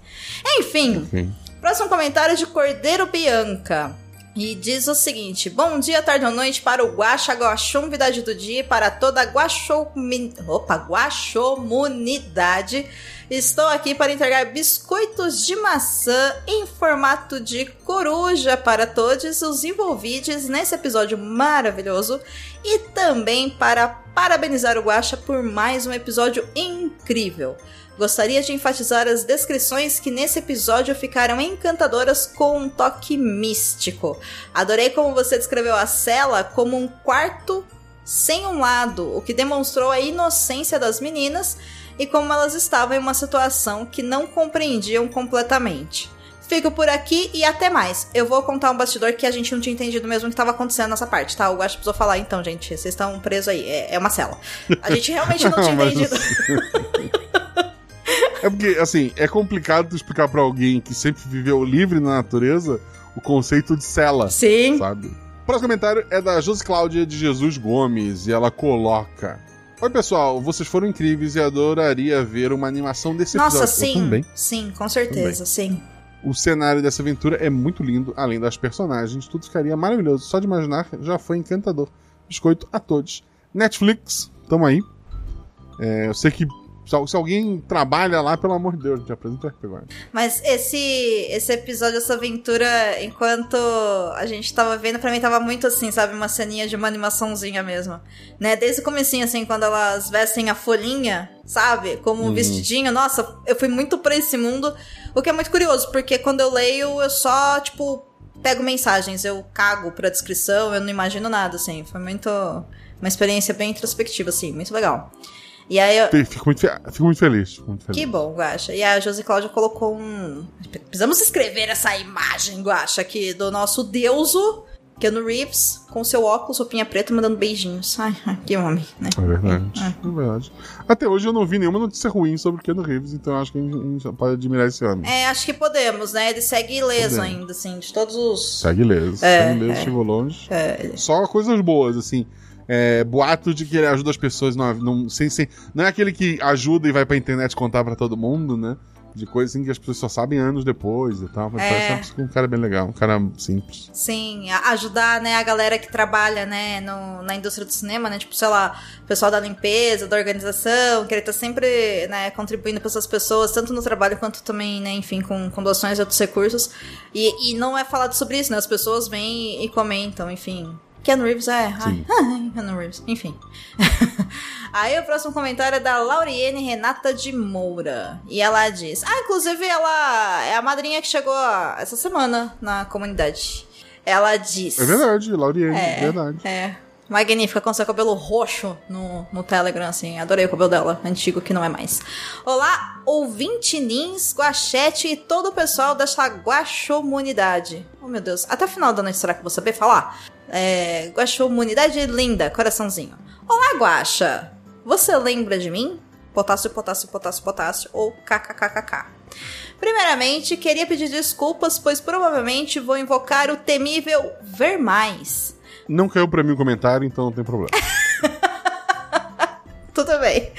Enfim, Enfim. próximo comentário é de Cordeiro Bianca. E diz o seguinte: Bom dia, tarde ou noite para o Guaxa Guaxumvidade do dia e para toda a Guaxomi... Opa, Guaxomunidade. Estou aqui para entregar biscoitos de maçã em formato de coruja para todos os envolvidos nesse episódio maravilhoso e também para parabenizar o Guaxa por mais um episódio incrível. Gostaria de enfatizar as descrições que nesse episódio ficaram encantadoras com um toque místico. Adorei como você descreveu a cela como um quarto sem um lado, o que demonstrou a inocência das meninas e como elas estavam em uma situação que não compreendiam completamente. Fico por aqui e até mais. Eu vou contar um bastidor que a gente não tinha entendido mesmo o que estava acontecendo nessa parte, tá? O Guaxa precisou falar então, gente. Vocês estão presos aí. É, é uma cela. A gente realmente não tinha entendido. É porque, assim, é complicado tu explicar pra alguém que sempre viveu livre na natureza o conceito de cela, Sim. sabe? O próximo comentário é da Josi Cláudia de Jesus Gomes e ela coloca: Oi, pessoal, vocês foram incríveis e adoraria ver uma animação desse Nossa, episódio. Eu sim. também. Sim, com certeza, sim. O cenário dessa aventura é muito lindo, além das personagens, tudo ficaria maravilhoso. Só de imaginar já foi encantador. Biscoito a todos. Netflix, tamo aí. É, eu sei que se, se alguém trabalha lá, pelo amor de Deus, te apresenta o. Mas esse, esse episódio, essa aventura, enquanto a gente tava vendo, pra mim tava muito assim, sabe? Uma ceninha de uma animaçãozinha mesmo. Né? Desde o comecinho, assim, quando elas vestem a folhinha, sabe? Como um vestidinho. Nossa, eu fui muito pra esse mundo. O que é muito curioso, porque quando eu leio, eu só, tipo, pego mensagens. Eu cago pra descrição, eu não imagino nada, assim. Foi muito... Uma experiência bem introspectiva, assim. Muito legal. E aí eu... Fico muito, fico muito feliz. Fico muito feliz. Que bom, Guaxa. E a Josi Cláudia colocou um. Precisamos escrever essa imagem, Guaxa, aqui do nosso deuso, Keanu Reeves, com seu óculos, roupinha preta, mandando beijinhos. Ai, que homem, né? É verdade. É verdade. Até hoje eu não vi nenhuma notícia ruim sobre o Keanu Reeves, então acho que a gente, pode admirar esse homem. É, acho que podemos, né? Ele segue ileso Podemos. ainda, assim, de todos os. Segue leso. É, segue leso, é. chegou longe. É, Só coisas boas, assim. É, boato de que ele ajuda as pessoas não, não, sem, sem, não é aquele que ajuda e vai pra internet contar pra todo mundo, né? De coisas assim que as pessoas só sabem anos depois e tal. Mas É. parece um cara bem legal, um cara simples. Sim, ajudar, né, a galera que trabalha, né, no- na indústria do cinema, né, tipo, sei lá, o pessoal da limpeza, da organização, que ele tá sempre, né, contribuindo pra essas pessoas, tanto no trabalho quanto também, né, enfim, com, com doações e outros recursos. E, e não é falado sobre isso, né, as pessoas vêm e comentam, enfim. Keanu Reeves é. Ai, Sim. Keanu Reeves, enfim. Aí o próximo comentário é da Lauriene Renata de Moura. E ela diz: Ah, inclusive ela é a madrinha que chegou essa semana na comunidade. Ela diz. É verdade, Lauriane, É, verdade. É. Magnífica, com seu cabelo roxo no, no Telegram, assim. Adorei o cabelo dela, antigo que não é mais. Olá, ouvinte Nins, Guachete e todo o pessoal dessa Guaxomunidade. Oh, meu Deus. Até o final da noite será que eu vou saber falar? É, Guaxomunidade linda, coraçãozinho. Olá, Guaxa. Você lembra de mim? Potássio, potássio, potássio, potássio ou kkkk. Primeiramente, queria pedir desculpas, pois provavelmente vou invocar o temível Vermais. Não caiu pra mim o comentário, então não tem problema. Tudo bem.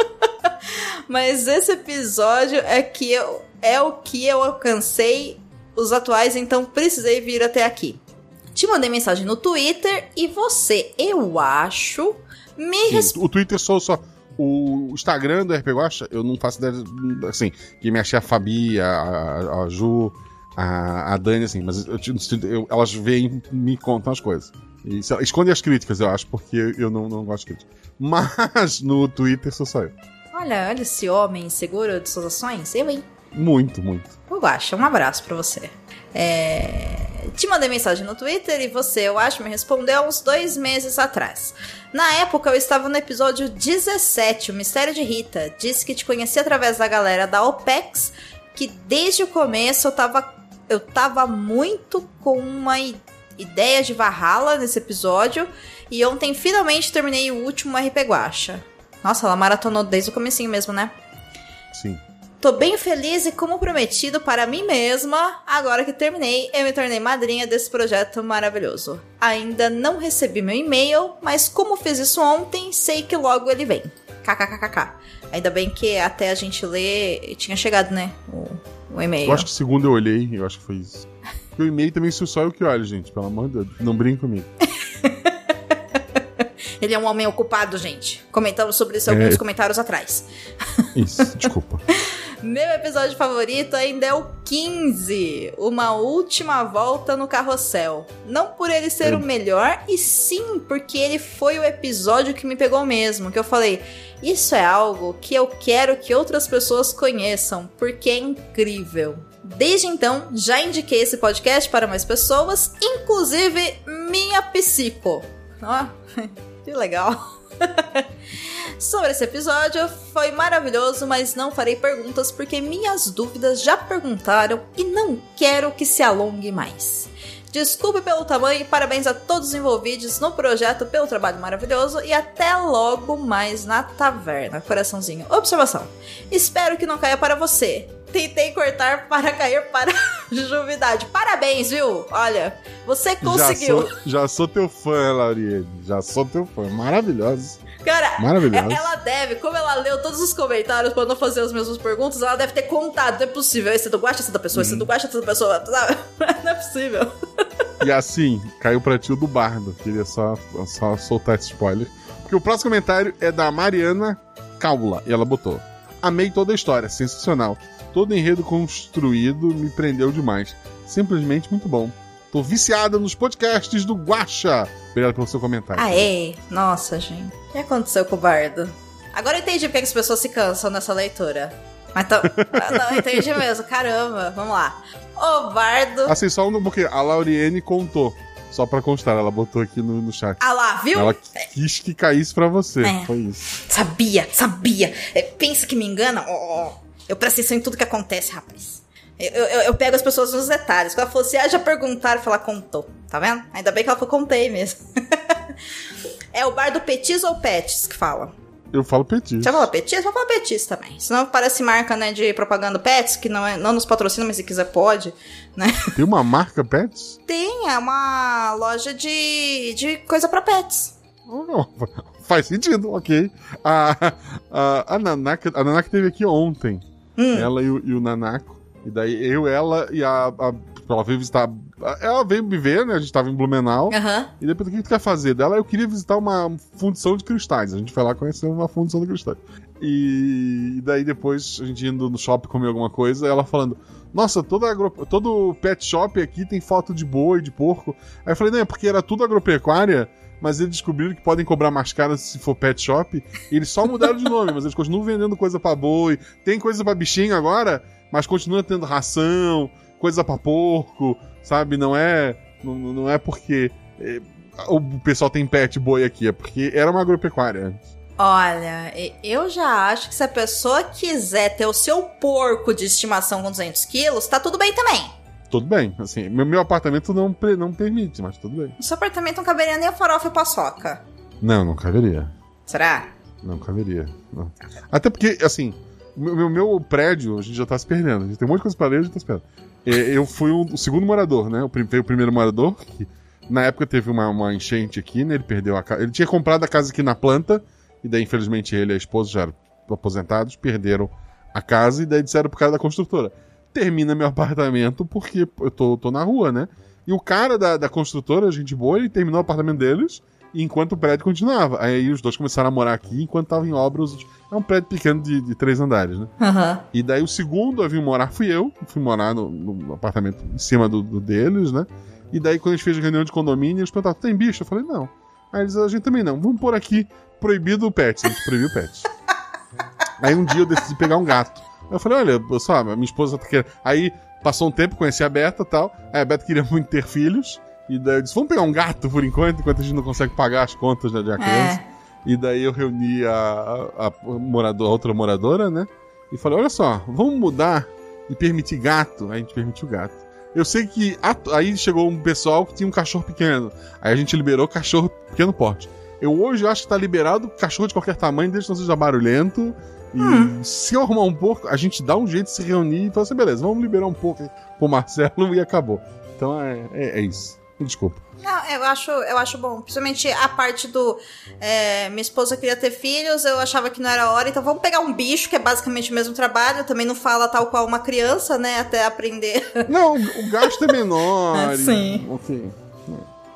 Mas esse episódio é que eu é o que eu alcancei os atuais, então precisei vir até aqui. Te mandei mensagem no Twitter e você, eu acho, me Sim, respondeu. o Twitter só, só. O Instagram do RP Guacha, eu não faço ideia. Assim, que me achei a Fabi, a, a, Ju, a, a Dani, assim, mas eu, eu- elas vêm e me contam as coisas. E esconde as críticas, eu acho, porque eu não, não gosto de crítica. Mas no Twitter sou só eu. Olha, olha esse homem seguro de suas ações. Eu, hein? Muito, muito. Eu acho, um abraço pra você. É, Te mandei mensagem no Twitter e você, eu acho, me respondeu há uns dois meses atrás. Na época, eu estava no episódio 17, O Mistério de Rita. Disse que te conheci através da galera da OPEX, que desde o começo eu tava, eu tava muito com uma ideia de Valhalla nesse episódio. E ontem finalmente terminei o último RP Guacha. Nossa, ela maratonou desde o comecinho mesmo, né? Sim. Tô bem feliz e, como prometido para mim mesma, agora que terminei, eu me tornei madrinha desse projeto maravilhoso. Ainda não recebi meu e-mail, mas como fiz isso ontem, sei que logo ele vem. KKKKK. Ainda bem que até a gente ler tinha chegado, né? O, o e-mail. Eu acho que segundo eu olhei, eu acho que foi isso. Porque o e-mail também sou só eu que olho, gente. Pelo amor de Deus. Não brinque comigo. Ele é um homem ocupado, gente. Comentamos sobre isso alguns É. comentários atrás. Isso, desculpa. Meu episódio favorito ainda é o 15, Uma Última Volta no Carrossel. Não por ele ser É. o melhor, e sim porque ele foi o episódio que me pegou mesmo. Que eu falei, isso é algo que eu quero que outras pessoas conheçam, porque é incrível. Desde então, já indiquei esse podcast para mais pessoas, inclusive minha psico. Ó, que legal. Sobre esse episódio, foi maravilhoso, mas não farei perguntas porque minhas dúvidas já perguntaram e não quero que se alongue mais. Desculpe pelo tamanho e parabéns a todos os envolvidos no projeto pelo trabalho maravilhoso e até logo mais na taverna. Coraçãozinho. Observação. Espero que não caia para você. Tentei cortar para cair para juvidade. Parabéns, viu? Olha, você conseguiu. Já sou, já sou teu fã, Lauriane. Já sou teu fã. Maravilhosa. Cara, é- ela deve, como ela leu todos os comentários pra não fazer as mesmas perguntas, ela deve ter contado. Não é possível. Esse é do Guacha, esse é da pessoa, esse é do Guacha, esse é da pessoa. sabe? Não é possível. E assim, caiu pra ti o do Bardo. Queria só, só soltar esse spoiler. Porque o próximo comentário é da Mariana Caula. E ela botou: Amei toda a história, sensacional. Todo enredo construído me prendeu demais. Simplesmente muito bom. Tô viciada nos podcasts do Guacha. Obrigado pelo seu comentário. Aê, nossa, gente. O que aconteceu com o Bardo? Agora eu entendi porque que as pessoas se cansam nessa leitura. Mas então. não, entendi mesmo. Caramba, vamos lá. O Bardo. Assim, só um porque a Lauriane contou. Só pra constar, ela botou aqui no, no chat. Ah lá, viu? Ela quis que caísse pra você. É. Foi isso. Sabia, sabia. É, pensa que me engana? Ó. eu presto atenção em tudo que acontece, rapaz. Eu, eu, eu pego as pessoas nos detalhes. Quando ela falou assim, ah, já perguntaram, ela contou. Tá vendo? Ainda bem que ela falou, contei mesmo. é o bar do Petis ou Pets que fala? Eu falo petit. Já falou Petis? Vou falar Petis também. Senão parece marca, né, de propaganda Pets, que não, é, não nos patrocina, mas se quiser pode, né? Tem uma marca Pets? Tem, é uma loja de, de coisa pra pets. Oh, não. Faz sentido, ok. A, a, a, Nanaka, a Nanaka teve aqui ontem. Hum. Ela e o, e o Nanako. E daí eu, ela e a, a. Ela veio visitar. Ela veio me ver, né? A gente tava em Blumenau. Aham. E depois o que tu quer fazer? Dela, eu queria visitar uma fundição de cristais. A gente foi lá conhecer uma fundição de cristais. E, daí depois, a gente indo no shopping comer alguma coisa, ela falando: Nossa, toda agro... todo pet shop aqui tem foto de boi, de porco. Aí eu falei: Não, é porque era tudo agropecuária. Mas eles descobriram que podem cobrar mais caro se for pet shop. Eles só mudaram de nome, mas eles continuam vendendo coisa pra boi. Tem coisa pra bichinho agora, mas continua tendo ração, coisa pra porco, sabe? Não é. Não, não é porque é, o pessoal tem pet boi aqui, é porque era uma agropecuária. Olha, eu já acho que se a pessoa quiser ter o seu porco de estimação com 200 quilos, tá tudo bem também. Tudo bem, assim, meu, meu apartamento não, não permite, mas tudo bem. No seu apartamento não caberia nem a farofa e paçoca. Não, não caberia. Será? Não caberia. não. Até porque, assim, o meu, meu, meu prédio, a gente já tá se perdendo. A gente tem um monte de coisa pra ler, a gente tá se perdendo. É, eu fui um- o segundo morador, né? Veio o primeiro morador, que na época teve uma, uma enchente aqui, né? Ele perdeu a casa. Ele tinha comprado a casa aqui na planta, e daí, infelizmente, ele e a esposa já eram aposentados, perderam a casa, e daí disseram pro cara da construtora: termina meu apartamento porque eu tô, tô na rua, né? E o cara da, da construtora, gente boa, ele terminou o apartamento deles enquanto o prédio continuava. Aí os dois começaram a morar aqui enquanto tava em obras. É um prédio pequeno de, de três andares, né? Aham. E daí o segundo a vir morar fui eu. Fui morar no, no apartamento em cima do, do deles, né? E daí quando a gente fez a reunião de condomínio, eles perguntaram, tem bicho? Eu falei, não. Aí eles, a gente também não. Vamos pôr aqui, proibido o pet. A gente proibiu o pet. Aí um dia eu decidi pegar um gato. Eu falei, olha, só, minha esposa tá querendo. Aí passou um tempo, conheci a Beta e tal. Aí a Beta queria muito ter filhos. E daí eu disse, vamos pegar um gato por enquanto, enquanto a gente não consegue pagar as contas né, de uma criança. E daí eu reuni a, a, a morador, a outra moradora, né? E falei, olha só, vamos mudar e permitir gato. Aí a gente permitiu gato. Eu sei que aí chegou um pessoal que tinha um cachorro pequeno. Aí a gente liberou cachorro pequeno porte. Eu hoje acho que tá liberado cachorro de qualquer tamanho, desde que não seja barulhento. E Hum. se eu arrumar um pouco, a gente dá um jeito de se reunir e falar assim, beleza, vamos liberar um pouco aí pro Marcelo e acabou. Então é, é, é isso. Desculpa. Não, eu acho, eu acho bom. Principalmente a parte do. é, minha esposa queria ter filhos, eu achava que não era hora, então vamos pegar um bicho, que é basicamente o mesmo trabalho. Também não fala tal qual uma criança, né? Até aprender. Não, o gasto é menor. E- sim. Ok.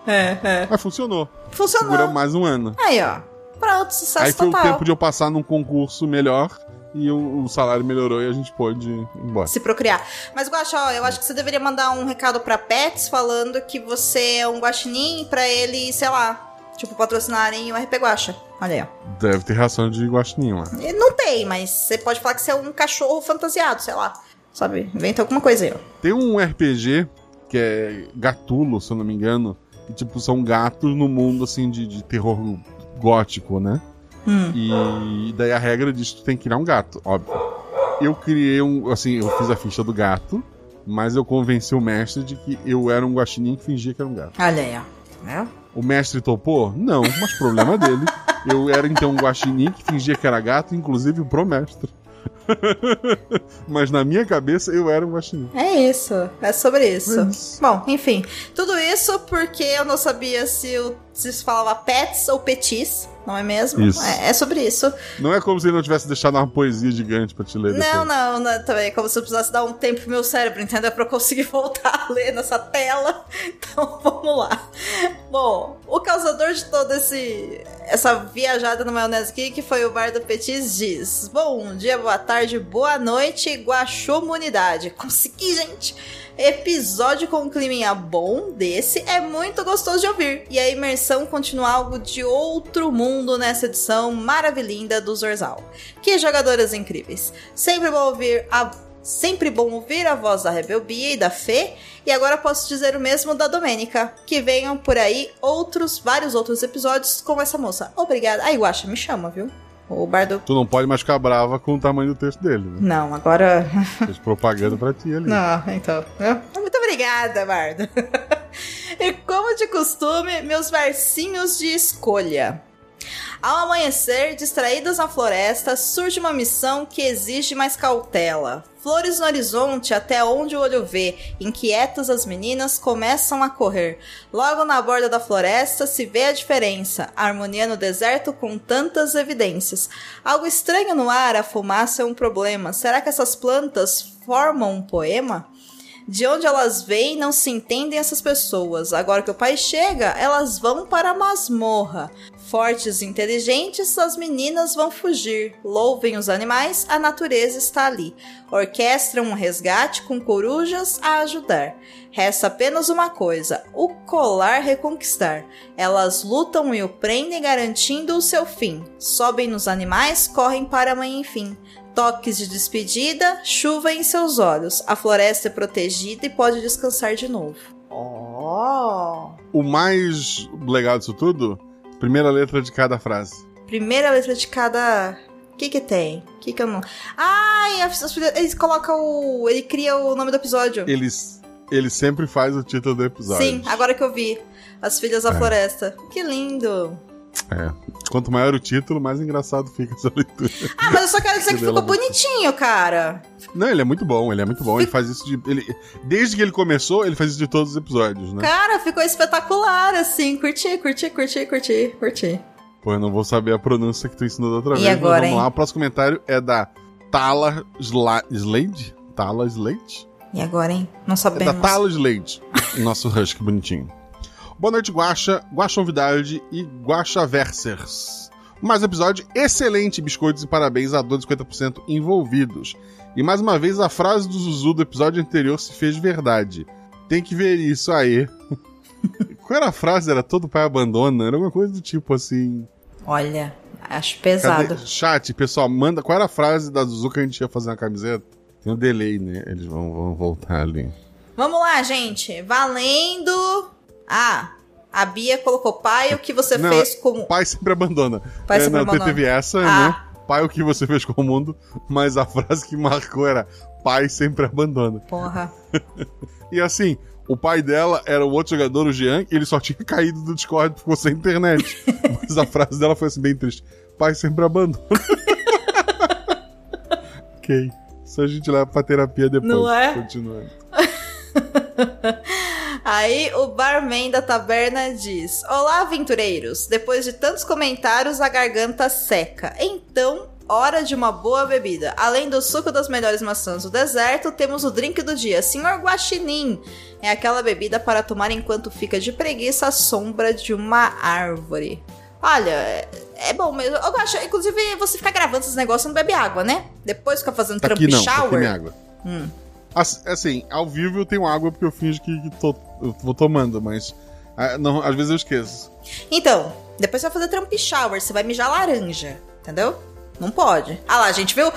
É, é. Mas funcionou. Funcionou. Segura mais um ano. Aí, ó. Pronto, sucesso Aí foi total. o tempo de eu passar num concurso melhor e o, o salário melhorou e a gente pôde ir embora. se procriar. Mas, Guaxa, ó, eu acho que você deveria mandar um recado pra Pets falando que você é um guaxinim pra ele, sei lá, tipo, patrocinarem o RP Guaxa. Olha aí, ó. Deve ter ração de guaxinim lá. Não tem, mas você pode falar que você é um cachorro fantasiado, sei lá. Sabe? Inventa alguma coisa aí, ó. Tem um RPG que é Gatulo, se eu não me engano. E, tipo, são gatos no mundo, assim, de, de terror gótico, né? Hum. E daí a regra diz que tu tem que criar um gato, óbvio. Eu criei um. Assim, eu fiz a ficha do gato, mas eu convenci o mestre de que eu era um guaxinim que fingia que era um gato. Olha aí, ó. Né? O mestre topou? Não, mas problema dele. Eu era então um guaxinim que fingia que era gato, inclusive pro mestre. mas na minha cabeça eu era um guaxinim. É isso, é sobre isso. É isso. Bom, enfim, tudo isso porque eu não sabia se, se se falava pets ou petis, não é mesmo? É, é sobre isso. Não é como se ele não tivesse deixado uma poesia gigante pra te ler. Não, não, não, também é como se eu precisasse dar um tempo pro meu cérebro, entendeu? Pra eu conseguir voltar a ler nessa tela. Então vamos lá. Bom, o causador de toda essa viajada no Maionese Geek foi o Bardo Petis diz: Bom dia, boa tarde, boa noite, Guaxomunidade. Consegui, gente! Episódio com um climinha bom desse é muito gostoso de ouvir. E a imersão continua algo de outro mundo nessa edição maravilhinda do Zorzal. Que jogadoras incríveis! Sempre bom ouvir a Sempre bom ouvir a voz da Rebelbia e da Fê, e agora posso dizer o mesmo da Domênica. Que venham por aí outros, vários outros episódios com essa moça. Obrigada. Ai, Guaxa, me chama, viu? O Bardo. Tu não pode mais ficar brava com o tamanho do texto dele, né? Não, agora. Fez propaganda pra ti ali. Não, então. Muito obrigada, Bardo. e como de costume, meus versinhos de escolha. Ao amanhecer, distraídas na floresta, surge uma missão que exige mais cautela. Flores no horizonte até onde o olho vê, inquietas as meninas começam a correr. Logo na borda da floresta se vê a diferença, a harmonia no deserto com tantas evidências. Algo estranho no ar, a fumaça é um problema. Será que essas plantas formam um poema? De onde elas vêm, não se entendem essas pessoas. Agora que o pai chega, elas vão para a masmorra. Fortes e inteligentes, as meninas vão fugir. Louvem os animais, a natureza está ali. Orquestram um resgate com corujas a ajudar. Resta apenas uma coisa: o colar reconquistar. Elas lutam e o prendem, garantindo o seu fim. Sobem nos animais, correm para a mãe enfim. Toques de despedida, chuva em seus olhos. A floresta é protegida e pode descansar de novo. Oh! O mais legal disso tudo, primeira letra de cada frase. Primeira letra de cada. O que que tem? O que que eu não. Ai, as- as- ele coloca o. Ele cria o nome do episódio. Ele, ele sempre faz o título do episódio. Sim, agora que eu vi. As Filhas da É. Floresta. Que lindo. É. Quanto maior o título, mais engraçado fica essa leitura. Ah, mas eu só quero dizer que Que ficou bonitinho, cara. Não, ele é muito bom, ele é muito bom. Ele faz isso de. Ele, desde que ele começou, ele faz isso de todos os episódios, né? Cara, ficou espetacular, assim. Curti, curti, curti, curti, curti. Pô, eu não vou saber a pronúncia que tu ensinou da outra E vez. mas agora, vamos hein? lá. O próximo comentário é da Tala Sla Slade? Tala Slade? E agora, hein? Não É sabemos. da Tala Slade. o nosso Husky bonitinho. Boa noite, Guaxa, Guaxa Novidade e Guaxa Versers. Mais um episódio excelente, biscoitos e parabéns a todos os 50% envolvidos. E mais uma vez a frase do Zuzu do episódio anterior se fez verdade. Tem que ver isso aí. Qual era a frase? Era todo pai abandona? Era alguma coisa do tipo assim. Olha, acho pesado. Cadê? Chat, pessoal, manda. Qual era a frase da Zuzu que a gente ia fazer na camiseta? Tem um delay, né? Eles vão, vão voltar ali. Vamos lá, gente. Valendo. Ah, a Bia colocou pai, o que você Não, fez com. Pai sempre abandona. Pai é, sempre não, abandona. Teve essa, Ah. né? Pai, o que você fez com o mundo? Mas a frase que marcou era pai sempre abandona. Porra. E assim, O pai dela era o outro jogador, o Jean, e ele só tinha caído do Discord, ficou sem internet. Mas a frase dela foi assim, bem triste. Pai sempre abandona. ok. Isso a gente leva pra terapia depois. Não é? Continuando. Aí o barman da taberna diz: Olá, aventureiros! Depois de tantos comentários, a garganta seca. Então, hora de uma boa bebida. Além do suco das melhores maçãs do deserto, temos o drink do dia, Senhor Guaxinim. É aquela bebida para tomar enquanto fica de preguiça à sombra de uma árvore. Olha, é, bom mesmo. Eu gosto, inclusive, você ficar gravando esses negócios não bebe água, né? Depois fica fazendo Tá tramp aqui não, tá aqui shower. minha água. Hum. Assim, assim, ao vivo eu tenho água porque eu finjo que, que tô, eu vou tomando, mas ah, não, às vezes eu esqueço. Então, depois você vai fazer tramp shower, você vai mijar laranja, entendeu? Não pode. Ah lá, gente, viu?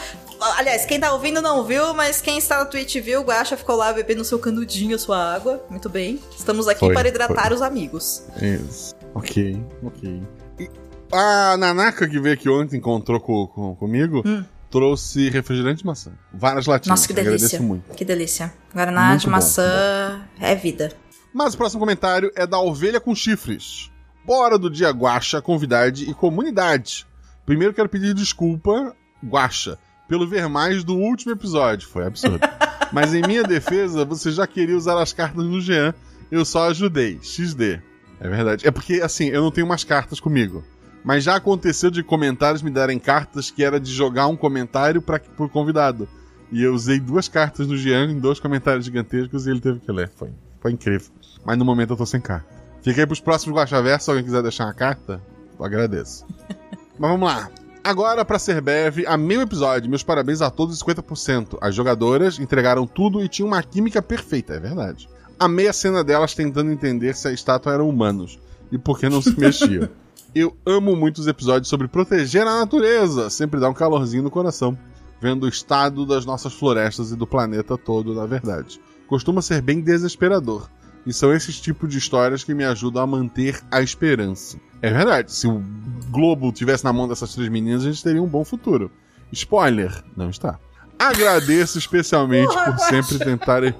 Aliás, quem tá ouvindo não viu, mas quem está na Twitch viu, o Guaxa ficou lá bebendo seu canudinho, a sua água. Muito bem. Estamos aqui Foi, para hidratar foi. os amigos. Isso. Ok, ok. E a Nanaka que veio aqui ontem, encontrou com, com- comigo, Hum. trouxe refrigerante de maçã. Várias latinhas. Nossa, que delícia. Agradeço muito. Que delícia. Guaraná Muito de bom, maçã é vida. Mas o próximo comentário é da Ovelha com Chifres. Bora do dia Guaxa, convidade e comunidade. Primeiro quero pedir desculpa, Guaxa, pelo ver mais do último episódio. Foi absurdo. Mas em minha defesa, você já queria usar as cartas no Jean. Eu só ajudei. XD. É verdade. É porque, assim, eu não tenho mais cartas comigo. Mas já aconteceu de comentários me darem cartas que era de jogar um comentário para pro convidado. E eu usei duas cartas no Jean em dois comentários gigantescos e ele teve que ler. Foi, foi incrível. Mas no momento eu tô sem carta. Fica aí pros próximos Guaxaverso, se alguém quiser deixar uma carta, eu agradeço. Mas vamos lá. Agora, pra ser breve, amei o episódio. Meus parabéns a todos os 50%. As jogadoras entregaram tudo e tinham uma química perfeita, é verdade. Amei a cena delas tentando entender se a estátua eram humanos e por que não se mexiam. Eu amo muito os episódios sobre proteger a natureza. Sempre dá um calorzinho no coração. Vendo o estado das nossas florestas e do planeta todo, na verdade. Costuma ser bem desesperador. E são esses tipos de histórias que me ajudam a manter a esperança. É verdade, se o Globo tivesse na mão dessas três meninas, a gente teria um bom futuro. Spoiler, não está. Agradeço especialmente por sempre tentar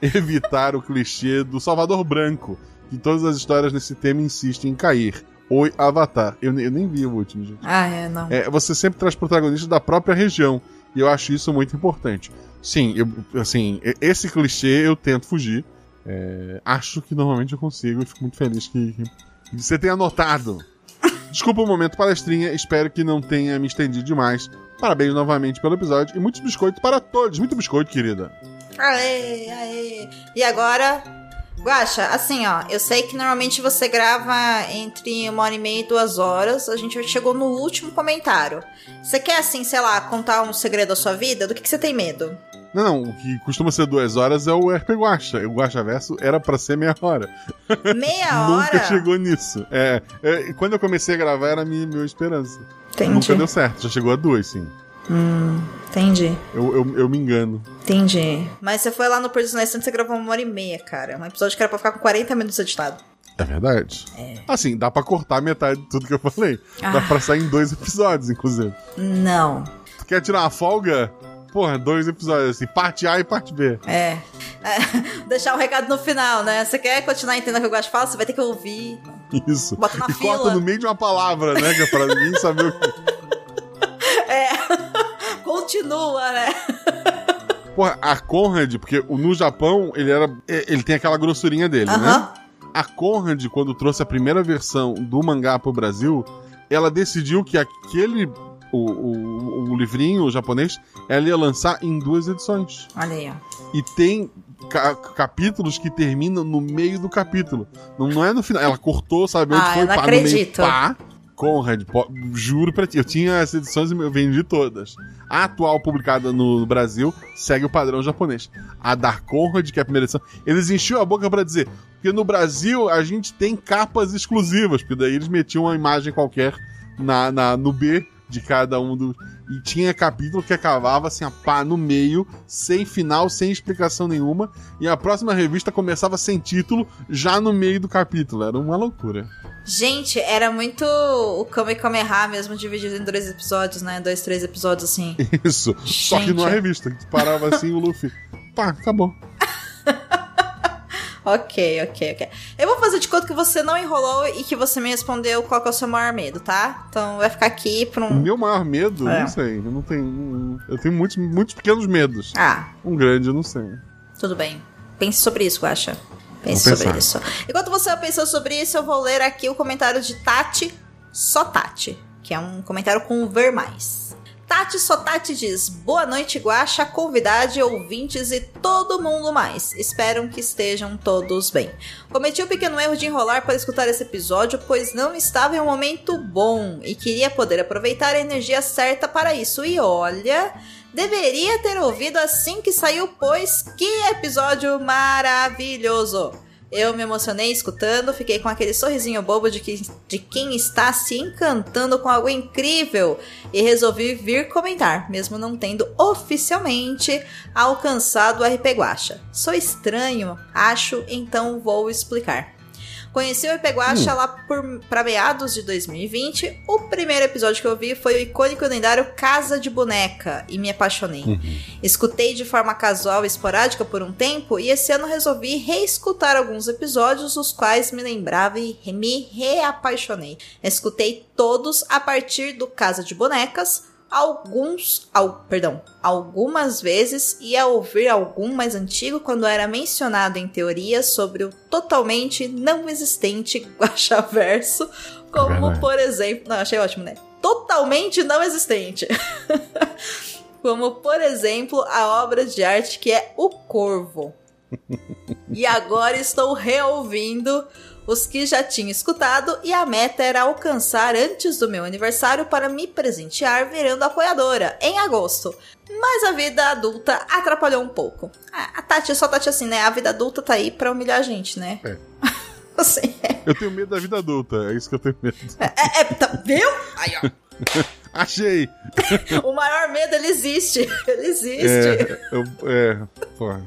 evitar o clichê do Salvador Branco, que todas as histórias nesse tema insistem em cair. Oi, Avatar. Eu, eu nem vi o último, gente. Ah, é, não. É, você sempre traz protagonistas da própria região. E eu acho isso muito importante. Sim, eu, assim, esse clichê eu tento fugir. É, acho que normalmente eu consigo fico muito feliz que, que você tenha notado. Desculpa o momento palestrinha, espero que não tenha me estendido demais. Parabéns novamente pelo episódio e muitos biscoitos para todos. Muito biscoito, querida. Aê, aê. E agora, Guaxa, assim, ó, eu sei que normalmente você grava entre uma hora e meia e duas horas. A gente chegou no último comentário. Você quer, assim, sei lá, contar um segredo da sua vida? Do que, que você tem medo? Não, não, o que costuma ser duas horas é o RP Guacha. O Guacha Verso era pra ser meia hora. Meia Nunca hora? chegou nisso. É, é, quando eu comecei a gravar era a minha, minha esperança. Entendi. Nunca deu certo, já chegou a duas, sim. Hum, entendi. Eu, eu, eu me engano. Entendi. Mas você foi lá no Personagem Santos e você gravou uma hora e meia, cara. Um episódio que era pra ficar com 40 minutos editado. É verdade. Assim, dá pra cortar metade de tudo que eu falei. Dá Ah. pra sair em dois episódios, inclusive. Não. Tu quer tirar uma folga? Porra, dois episódios assim, parte A e parte B. É. É, Deixar um recado no final, né? Você quer continuar entendendo o que eu gosto de falar? Você vai ter que ouvir. Isso. Bota na e fila. corta no meio de uma palavra, né? Que é pra ninguém saber o que. É. Continua, né? Porra, a Conrad, porque o- no Japão ele era. Ele tem aquela grossurinha dele, né? Aham. A Conrad, quando trouxe a primeira versão do mangá pro Brasil, ela decidiu que aquele. O, o, o livrinho japonês, ela ia lançar em duas edições. Olha aí, ó. E tem ca- capítulos que terminam no meio do capítulo. Não, não é no final. Ela cortou, sabe? Ah, foi eu não pá, acredito. pá. Conrad, juro pra ti, eu tinha as edições e eu vendi todas. A atual publicada no Brasil segue o padrão japonês. A da Conrad, que é a primeira edição, eles enchiam a boca pra dizer, porque no Brasil a gente tem capas exclusivas, porque daí eles metiam uma imagem qualquer na, na- no B de cada um do. E tinha capítulo que acabava assim, a pá no meio, sem final, sem explicação nenhuma. E a próxima revista começava sem título, já no meio do capítulo. Era uma loucura. Gente, era muito o Kame Kameha mesmo, dividido em dois episódios, né? Dois, três episódios assim. Isso. Só que Gente. numa revista, que parava assim o Luffy. Pá, acabou. Ok, ok, ok. Eu vou fazer de conta que você não enrolou e que você me respondeu qual que é o seu maior medo, tá? Então vai ficar aqui pra um. meu maior medo, É. não sei. Eu não tenho. Eu tenho muitos, muitos pequenos medos. Ah, Um grande, eu não sei. tudo bem. Pense sobre isso, Guaxa. Pense Vou sobre pensar. isso. Enquanto você pensou sobre isso, eu vou ler aqui o comentário de Tati, só Tati, que é um comentário com ver mais. Tati Só Tati diz: Boa noite, Guaxa, convidade, ouvintes e todo mundo mais. Espero que estejam todos bem. Cometi o pequeno erro de enrolar para escutar esse episódio, pois não estava em um momento bom e queria poder aproveitar a energia certa para isso. E olha, deveria ter ouvido assim que saiu, pois que episódio maravilhoso! Eu me emocionei escutando, fiquei com aquele sorrisinho bobo de, que, de quem está se encantando com algo incrível e resolvi vir comentar, mesmo não tendo oficialmente alcançado o RP Guacha. Sou estranho, acho, então vou explicar. Conheci o RP Guacha lá por, pra meados de 2020. O primeiro episódio que eu vi foi o icônico e lendário Casa de Boneca e me apaixonei. Escutei de forma casual e esporádica por um tempo e esse ano resolvi reescutar alguns episódios, os quais me lembrava e me reapaixonei. Escutei todos a partir do Casa de Bonecas, alguns, al, perdão, algumas vezes ia ouvir algum mais antigo quando era mencionado em teorias sobre o totalmente não existente Guaxaverso, como por exemplo, não, achei ótimo, né? Totalmente não existente. como por exemplo a obra de arte que é O Corvo. e agora estou reouvindo os que já tinha escutado e a meta era alcançar antes do meu aniversário para me presentear virando apoiadora em agosto. Mas a vida adulta atrapalhou um pouco. A a Tati, só Tati assim, né? A vida adulta tá aí pra humilhar a gente, né? É. Assim, é, Eu tenho medo da vida adulta, é isso que eu tenho medo. é, tá, viu? Aí, Achei! ó. O maior medo, ele existe. Ele existe. É, eu, é, porra.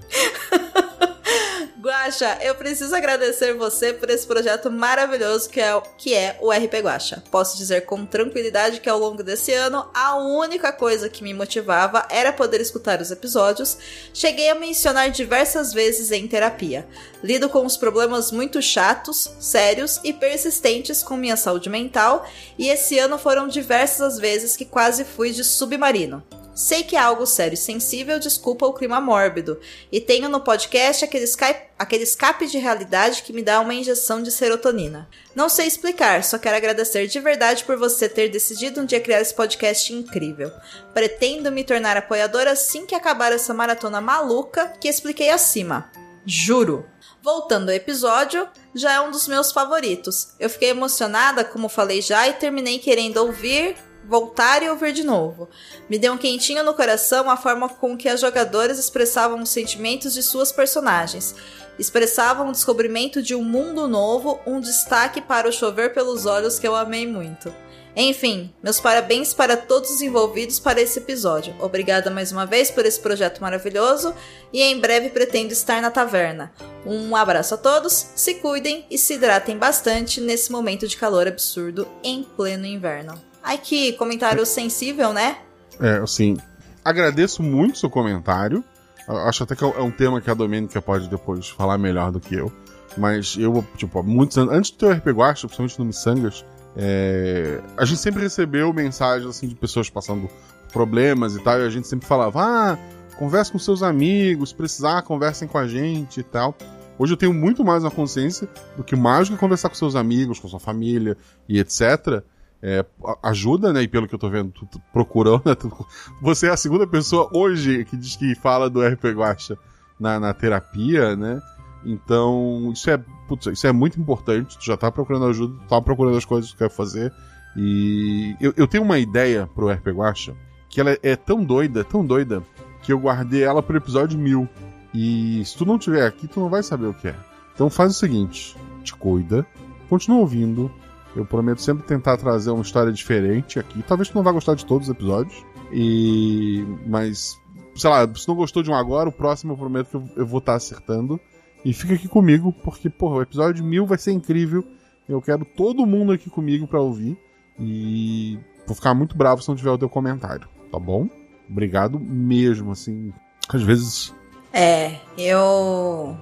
Guaxa, eu preciso agradecer você por esse projeto maravilhoso que é, o- que é o RP Guaxa. Posso dizer com tranquilidade que ao longo desse ano, a única coisa que me motivava era poder escutar os episódios. Cheguei a mencionar diversas vezes em terapia. Lido com os problemas muito chatos, sérios e persistentes com minha saúde mental, e esse ano foram diversas as vezes que quase fui de submarino. Sei que é algo sério e sensível, desculpa o clima mórbido. E tenho no podcast aquele, Skype, aquele escape de realidade que me dá uma injeção de serotonina. Não sei explicar, só quero agradecer de verdade por você ter decidido um dia criar esse podcast incrível. Pretendo me tornar apoiadora assim que acabar essa maratona maluca que expliquei acima. Juro. Voltando ao episódio, já é um dos meus favoritos. Eu fiquei emocionada, como falei já, e terminei querendo ouvir, voltar e ouvir de novo. Me deu um quentinho no coração a forma com que as jogadoras expressavam os sentimentos de suas personagens. Expressavam o descobrimento de um mundo novo, um destaque para o chover pelos olhos que eu amei muito. Enfim, meus parabéns para todos os envolvidos para esse episódio. Obrigada mais uma vez por esse projeto maravilhoso e em breve pretendo estar na taverna. Um abraço a todos, se cuidem e se hidratem bastante nesse momento de calor absurdo em pleno inverno. Ai, que comentário sensível, né? É, assim, agradeço muito seu comentário. Acho até que é um tema que a Domênica pode depois falar melhor do que eu. Mas eu, tipo, há muitos anos, antes do teu RP Guacha, principalmente no Missangas, é, a gente sempre recebeu mensagens assim de pessoas passando problemas e tal, e a gente sempre falava, ah, converse com seus amigos, se precisar, conversem com a gente e tal. Hoje eu tenho muito mais na consciência do que mais do que conversar com seus amigos, com sua família e etc. É, ajuda, né? E pelo que eu tô vendo, tu, tu procurou, né? tu- você é a segunda pessoa hoje que diz que fala do RP Guacha na, na terapia, né? Então, isso é, putz, isso é muito importante. Tu já tá procurando ajuda, tu tá procurando as coisas que tu quer fazer. E eu, eu tenho uma ideia pro RP Guacha que ela é tão doida, tão doida, que eu guardei ela pro episódio 1000. E se tu não tiver aqui, tu não vai saber o que é. Então faz o seguinte: te cuida, continua ouvindo. Eu prometo sempre tentar trazer uma história diferente aqui. Talvez tu não vá gostar de todos os episódios. E. Mas. Sei lá, se não gostou de um agora, o próximo eu prometo que eu, vou estar acertando. E fica aqui comigo, porque, porra, o episódio 1000 vai ser incrível. Eu quero todo mundo aqui comigo pra ouvir. E vou ficar muito bravo se não tiver o teu comentário, tá bom? Obrigado mesmo, assim. Às vezes. É, eu.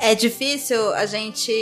é difícil a gente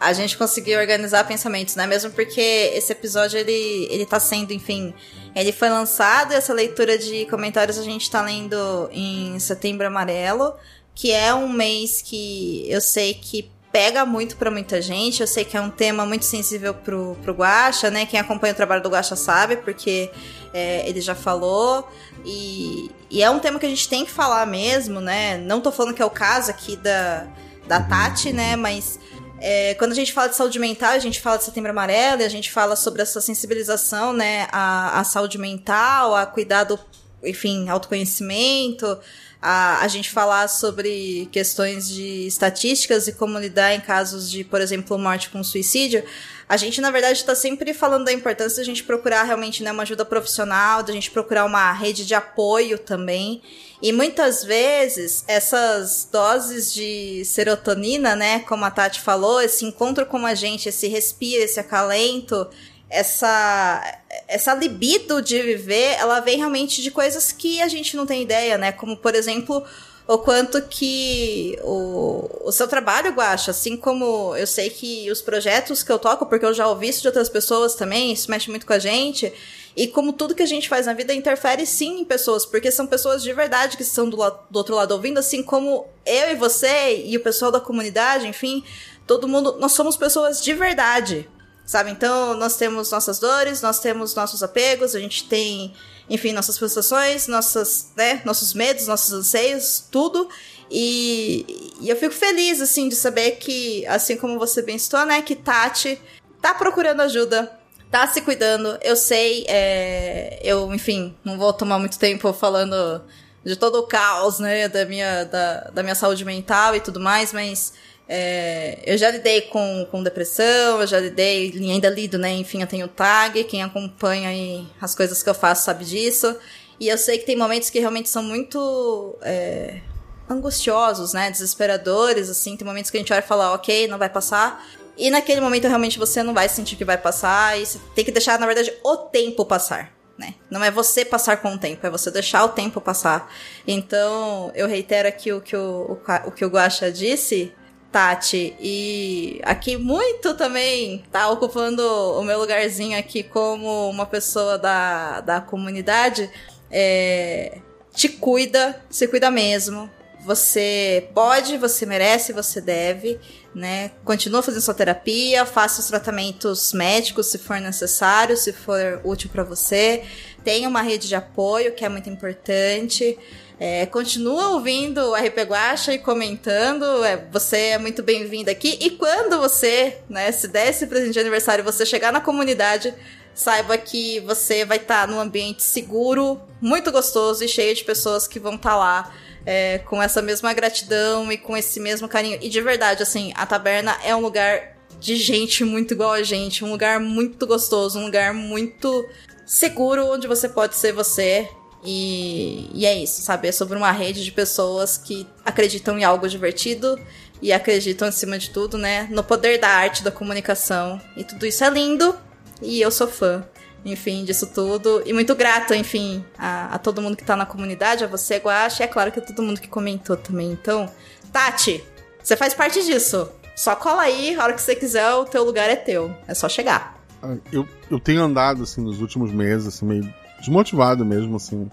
a gente conseguir organizar pensamentos, né? Mesmo porque esse episódio ele ele tá sendo, enfim, ele foi lançado, essa leitura de comentários a gente tá lendo em Setembro Amarelo, que é um mês que eu sei que pega muito pra muita gente. Eu sei que é um tema muito sensível pro, pro Guaxa, né? Quem acompanha o trabalho do Guaxa sabe, porque é, ele já falou. E, e é um tema que a gente tem que falar mesmo, né? Não tô falando que é o caso aqui da, da Tati, né? Mas é, quando a gente fala de saúde mental, a gente fala de setembro amarelo, a gente fala sobre essa sensibilização, né? À, à saúde mental, a cuidado, enfim, autoconhecimento a, a gente falar sobre questões de estatísticas e como lidar em casos de, por exemplo, morte com suicídio, a gente, na verdade, está sempre falando da importância da gente procurar realmente né, uma ajuda profissional, da gente procurar uma rede de apoio também. E muitas vezes, essas doses de serotonina, né, como a Tati falou, esse encontro com a gente, esse respiro, esse acalento, essa essa libido de viver, ela vem realmente de coisas que a gente não tem ideia, né? Como, por exemplo, o quanto que o, o seu trabalho, Guacha, assim como eu sei que os projetos que eu toco, porque eu já ouvi isso de outras pessoas também, isso mexe muito com a gente, e como tudo que a gente faz na vida interfere sim em pessoas, porque são pessoas de verdade que estão do, do outro lado ouvindo, assim como eu e você e o pessoal da comunidade, enfim, todo mundo, nós somos pessoas de verdade, sabe? Então, nós temos nossas dores, nós temos nossos apegos, a gente tem, enfim, nossas frustrações, nossas, né, nossos medos, nossos anseios, tudo. E, e eu fico feliz, assim, de saber que, assim como você bem né, que Tati tá procurando ajuda, tá se cuidando. Eu sei, é, eu, enfim, não vou tomar muito tempo falando de todo o caos, né, da minha, da, da minha saúde mental e tudo mais, mas é, eu já lidei com, com depressão, eu já lidei, ainda lido, né? Enfim, eu tenho tag, quem acompanha as coisas que eu faço sabe disso. E eu sei que tem momentos que realmente são muito é, angustiosos, né? Desesperadores, assim. Tem momentos que a gente olha e fala, ok, não vai passar. E naquele momento realmente você não vai sentir que vai passar. E você tem que deixar, na verdade, o tempo passar. Né? Não é você passar com o tempo, é você deixar o tempo passar. Então, eu reitero aqui o que o, o, o que o Guaxa disse, Tati. E aqui muito também tá ocupando o meu lugarzinho aqui como uma pessoa da, da comunidade. É, te cuida, se cuida mesmo. Você pode, você merece, você deve, né? Continua fazendo sua terapia, faça os tratamentos médicos se for necessário, se for útil para você. Tenha uma rede de apoio, que é muito importante. É, continua ouvindo o RP Guacha e comentando. É, você é muito bem-vindo aqui. E quando você, né, se der esse presente de aniversário, você chegar na comunidade, saiba que você vai estar tá num ambiente seguro, muito gostoso e cheio de pessoas que vão estar tá lá. É, com essa mesma gratidão e com esse mesmo carinho. E de verdade, assim, a taberna é um lugar de gente muito igual a gente, um lugar muito gostoso, um lugar muito seguro onde você pode ser você e, e é isso, sabe? É sobre uma rede de pessoas que acreditam em algo divertido e acreditam, acima de tudo, né, no poder da arte, da comunicação. E tudo isso é lindo e eu sou fã, enfim, disso tudo. E muito grata, enfim, a, a todo mundo que tá na comunidade, a você, Guache, e é claro que a todo mundo que comentou também. Então, Tati, você faz parte disso. Só cola aí, a hora que você quiser, o teu lugar é teu. É só chegar. Ah, eu, eu tenho andado, assim, nos últimos meses, assim, meio desmotivado mesmo, assim,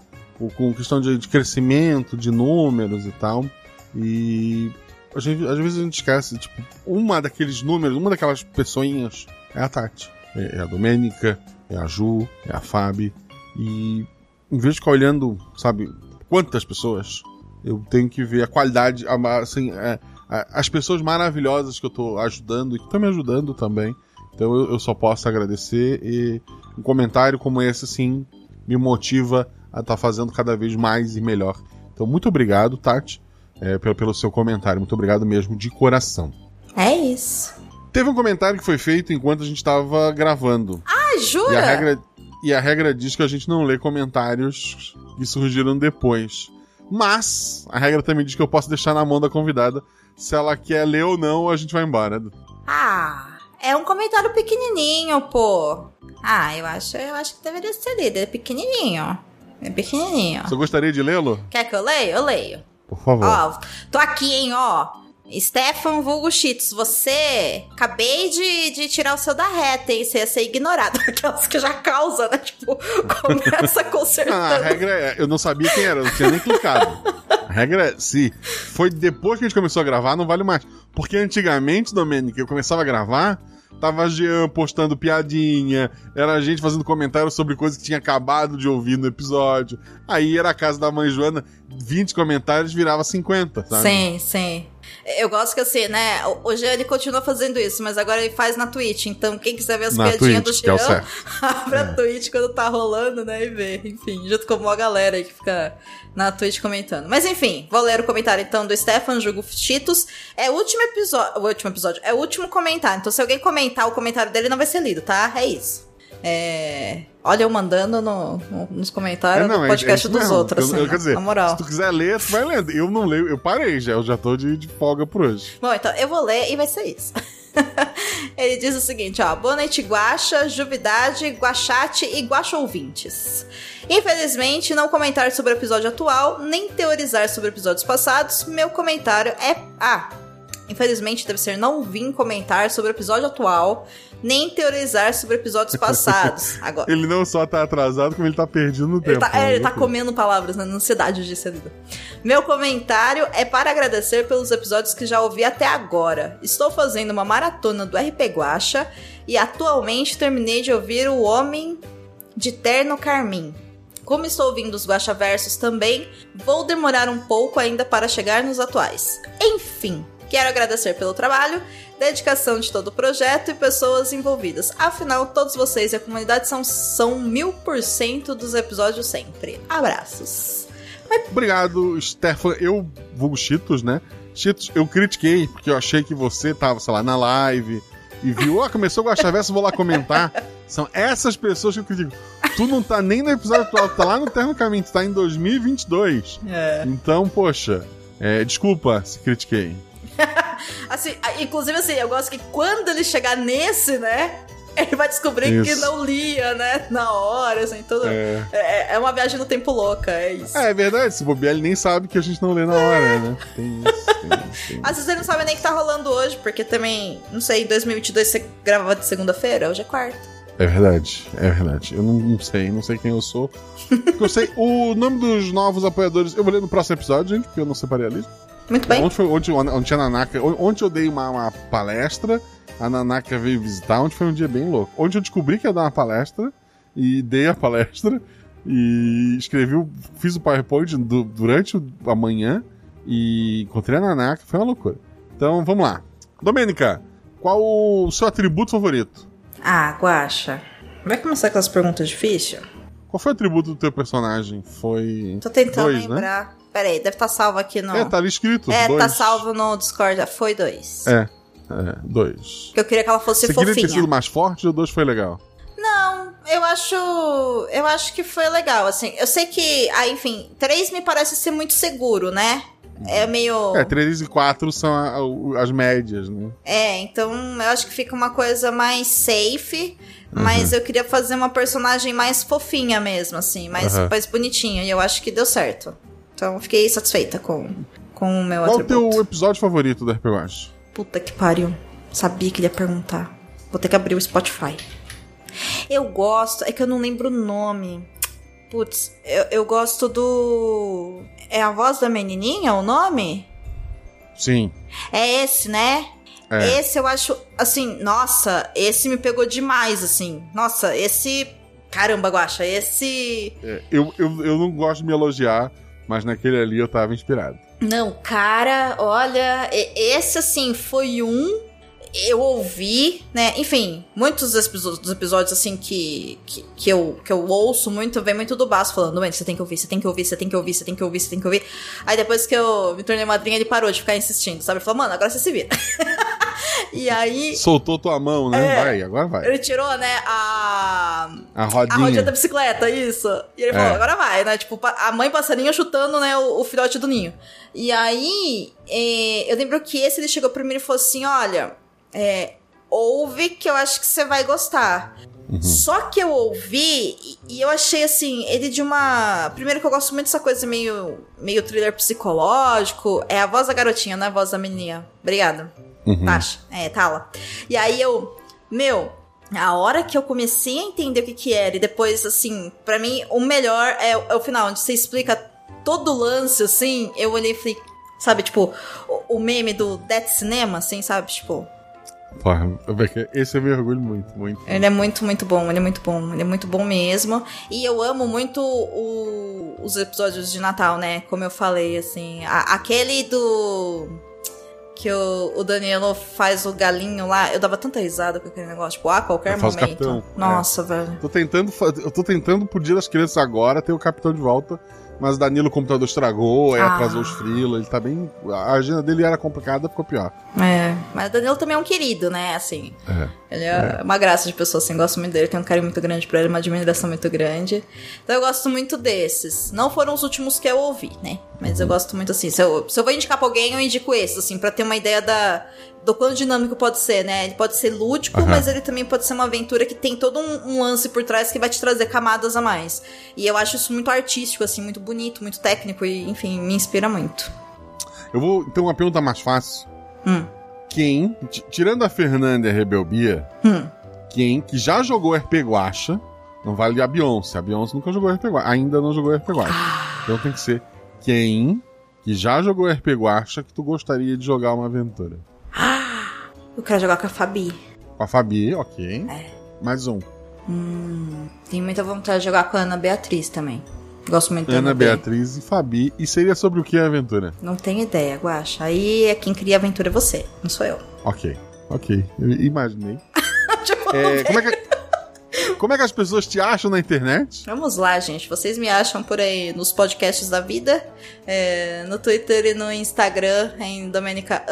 com questão de, de crescimento, de números e tal. E gente, às vezes a gente esquece, tipo, uma daqueles números, uma daquelas pessoinhas é a Tati, é, é a Domênica, é a Ju, é a Fabi. E em vez de ficar olhando, sabe, quantas pessoas, eu tenho que ver a qualidade, assim, é, as pessoas maravilhosas que eu tô ajudando e que estão me ajudando também. Então eu, eu, só posso agradecer e um comentário como esse, assim, me motiva a estar tá fazendo cada vez mais e melhor. Então, muito obrigado, Tati, é, pelo, pelo seu comentário. Muito obrigado mesmo, de coração. É isso. Teve um comentário que foi feito enquanto a gente estava gravando. Ah, jura? E a, regra, e a regra diz que a gente não lê comentários que surgiram depois. Mas a regra também diz que eu posso deixar na mão da convidada se ela quer ler ou não, a gente vai embora. Ah, é um comentário pequenininho, pô. Ah, eu acho, eu acho que deveria ser lido. É pequenininho. É pequenininho. Você gostaria de lê-lo? Quer que eu leia? Eu leio. Por favor. Ó, tô aqui, hein, ó. Stefan Vulgo Cheetos, você acabei de, de tirar o seu da reta, hein? Você ia ser ignorado. Aquelas que já causa, né? Tipo, começa consertando. Ah, a regra é, eu não sabia quem era, eu não tinha nem clicado. A regra é, se foi depois que a gente começou a gravar, não vale mais. Porque antigamente, Domênica, eu começava a gravar, tava Jean postando piadinha, era a gente fazendo comentário sobre coisas que tinha acabado de ouvir no episódio. Aí era a casa da mãe Joana, 20 comentários virava 50, sabe? Sim, sim. Eu gosto que assim, né? O Jean ele continua fazendo isso, mas agora ele faz na Twitch. Então, quem quiser ver as Na piadinhas Twitch, do é o Jean, certo. abre a Twitch quando tá rolando, né? E vê. Enfim, junto com uma galera aí que fica na Twitch comentando. Mas enfim, vou ler o comentário então do Stefan Jugo Cheetos. É o último episódio. O último episódio. É o último comentário. Então, se alguém comentar o comentário dele, não vai ser lido, tá? É isso. É. Olha, eu mandando no- no- nos comentários É, não, do é- podcast é isso dos mesmo. outros. Eu- assim, eu- dizer, na moral. Se tu quiser ler, tu vai lendo. Eu não leio, eu parei já, eu já tô de, de folga por hoje. Bom, então eu vou ler e vai ser isso. Ele diz o seguinte, ó. Boa noite, Guaxa, Juvidade, Guachate e Guaxa ouvintes. Infelizmente, não comentar sobre o episódio atual, nem teorizar sobre episódios passados. Meu comentário é. Ah! Infelizmente, deve ser não vim comentar sobre o episódio atual, nem teorizar sobre episódios passados. Agora. Ele não só tá atrasado, como ele tá perdido no Ele tempo. tá, é, né? ele tá comendo palavras na ansiedade de ser lido. Meu comentário é para agradecer pelos episódios que já ouvi até agora. Estou fazendo uma maratona do RP Guacha e atualmente terminei de ouvir O Homem de Terno Carmim. Como estou ouvindo os Guacha Versos também, vou demorar um pouco ainda para chegar nos atuais. Enfim, quero agradecer pelo trabalho, dedicação de todo o projeto e pessoas envolvidas. Afinal, todos vocês e a comunidade são, são mil por cento dos episódios sempre. Abraços. Obrigado, Stefan. Eu, vulgo Cheetos, né? Cheetos, eu critiquei, porque eu achei que você tava, sei lá, na live e viu, ó, começou o Guaxaverso, vou lá comentar. São essas pessoas que eu critico. Tu não tá nem no episódio atual, tu tá lá no Terno Caminho, tu tá em 2022. É. Então, poxa, é, desculpa se critiquei. Assim, inclusive assim, eu gosto que quando ele chegar nesse, né? Ele vai descobrir que Isso. não lia, né? Na hora, assim, tudo. É. É, é uma viagem no tempo louca, é isso. É, é verdade, se bobear, ele nem sabe que a gente não lê na hora, né? Tem isso, tem isso. Tem Às vezes ele não sabe nem o que tá rolando hoje, porque também, não sei, em 2022 você gravava de segunda-feira, hoje é quarta. É verdade, é verdade. Eu não, não sei, não sei quem eu sou. Eu sei o nome dos novos apoiadores. Eu vou ler no próximo episódio, gente, porque eu não separei a lista. Muito bem. Ontem, ontem tinha a Nanaka. Ontem eu dei uma, uma palestra, a Nanaka veio visitar. Ontem foi um dia bem louco. Ontem eu descobri que ia dar uma palestra e dei a palestra e escrevi, fiz o PowerPoint du- durante a manhã e encontrei a Nanaka. Foi uma loucura. Então vamos lá. Domênica, qual o seu atributo favorito? Ah, Guaxa. Vai começar com as perguntas difíceis? Qual foi o atributo do teu personagem? Foi. Tô tentando dois, né? lembrar. Pera aí, deve estar salvo aqui no. É, tá ali escrito. É, dois. tá salvo no Discord. Foi dois. É, é, dois. Eu queria que ela fosse Você queria ter fofinha. sido mais forte ou dois foi legal? Não, eu acho. Eu acho que foi legal, assim. Eu sei que. Ah, enfim, três me parece ser muito seguro, né? É meio. É, 3 e 4 são a- o- as médias, né? É, então eu acho que fica uma coisa mais safe. Mas eu queria fazer uma personagem mais fofinha mesmo, assim, mais, Aham. mais bonitinha. E eu acho que deu certo. Então fiquei satisfeita com, com o meu Qual o atributo. teu episódio favorito do RP Watch? Puta que pariu. Sabia que ele ia perguntar. Vou ter que abrir o Spotify. Eu gosto, é que eu não lembro o nome. Putz, eu, eu gosto do. É a voz da menininha o nome? Sim. É esse, né? É. Esse eu acho, assim, nossa, esse me pegou demais, assim. Nossa, esse. Caramba, Guaxa, esse. É, eu, eu, eu não gosto de me elogiar, mas naquele ali eu tava inspirado. Não, cara, olha, esse assim foi um. Eu ouvi, né? Enfim, muitos dos episódios, dos episódios assim que, que, que eu, que eu ouço muito, vem muito do Baço falando, "Mano, você tem que ouvir, você tem que ouvir, você tem que ouvir, você tem que ouvir, você tem que ouvir. Aí depois que eu me tornei madrinha, ele parou de ficar insistindo, sabe? Ele falou, mano, agora você se vira. e aí. Soltou tua mão, né? É. Vai, agora vai. Ele tirou, né, a. A A rodinha. rodinha da bicicleta, isso. E ele falou, É. agora vai, né? Tipo, a mãe passarinho chutando, né, o, o filhote do ninho. E aí, é, eu lembro que esse ele chegou pra mim e falou assim: olha, é, ouve que eu acho que você vai gostar. Só que eu ouvi e, e eu achei assim, ele de uma. Primeiro que eu gosto muito dessa coisa meio, meio thriller psicológico. É a voz da garotinha, não é a voz da menininha. Obrigada. Uhum. Tasha. É, Tala. E aí eu. Meu, a hora que eu comecei a entender o que que era, e depois, assim, pra mim, o melhor é, é o final, onde você explica todo o lance, assim, eu olhei e falei, sabe, tipo, o, o meme do Death Cinema, assim, sabe, tipo, Porra, esse eu me orgulho muito, muito. ele é muito, muito bom, ele é muito bom, ele é muito bom mesmo. E eu amo muito o- os episódios de Natal, né? Como eu falei, assim. a- aquele do. Que o, o Danilo faz o galinho lá. Eu dava tanta risada com aquele negócio. Tipo, ah, qualquer o momento. capitão, Nossa, velho. Tô tentando, eu tô tentando pro dia das crianças agora ter o capitão de volta, mas o Danilo o computador estragou, aí Ah. atrasou os freela, ele tá bem. A agenda dele era complicada, ficou pior. É. Mas o Danilo também é um querido, né? Assim. É. Ele é uma graça de pessoa, assim, gosto muito dele, tenho um carinho muito grande pra ele, uma admiração muito grande. Então eu gosto muito desses. Não foram os últimos que eu ouvi, né? Mas eu gosto muito assim. Se eu, se eu vou indicar pra alguém, eu indico esses, assim, pra ter uma ideia da, do quão dinâmico pode ser, né? Ele pode ser lúdico, Aham. mas ele também pode ser uma aventura que tem todo um, um lance por trás que vai te trazer camadas a mais. E eu acho isso muito artístico, assim, muito bonito, muito técnico e, enfim, me inspira muito. Eu vou. Então, uma pergunta mais fácil. Hum. Quem, tirando a Fernanda e a Rebelbia, Hum. quem que já jogou RP Guacha, não vale a Beyoncé. A Beyoncé nunca jogou RP Guacha, ainda não jogou RP Guacha. Ah. Então tem que ser quem que já jogou RP Guacha que tu gostaria de jogar uma aventura. Eu quero jogar com a Fabi. Com a Fabi, ok. É. Mais um. Hum, tenho muita vontade de jogar com a Ana Beatriz também. Gosto muito Ana Be- Beatriz e Fabi. E seria sobre o que a aventura? Não tenho ideia, Guaxa. Aí é quem cria a aventura é você, não sou eu. Ok, ok. Eu imaginei. Tipo, É, como, é que, como é que as pessoas te acham na internet? Vamos lá, gente. Vocês me acham por aí nos podcasts da vida, é, no Twitter e no Instagram, em Domenica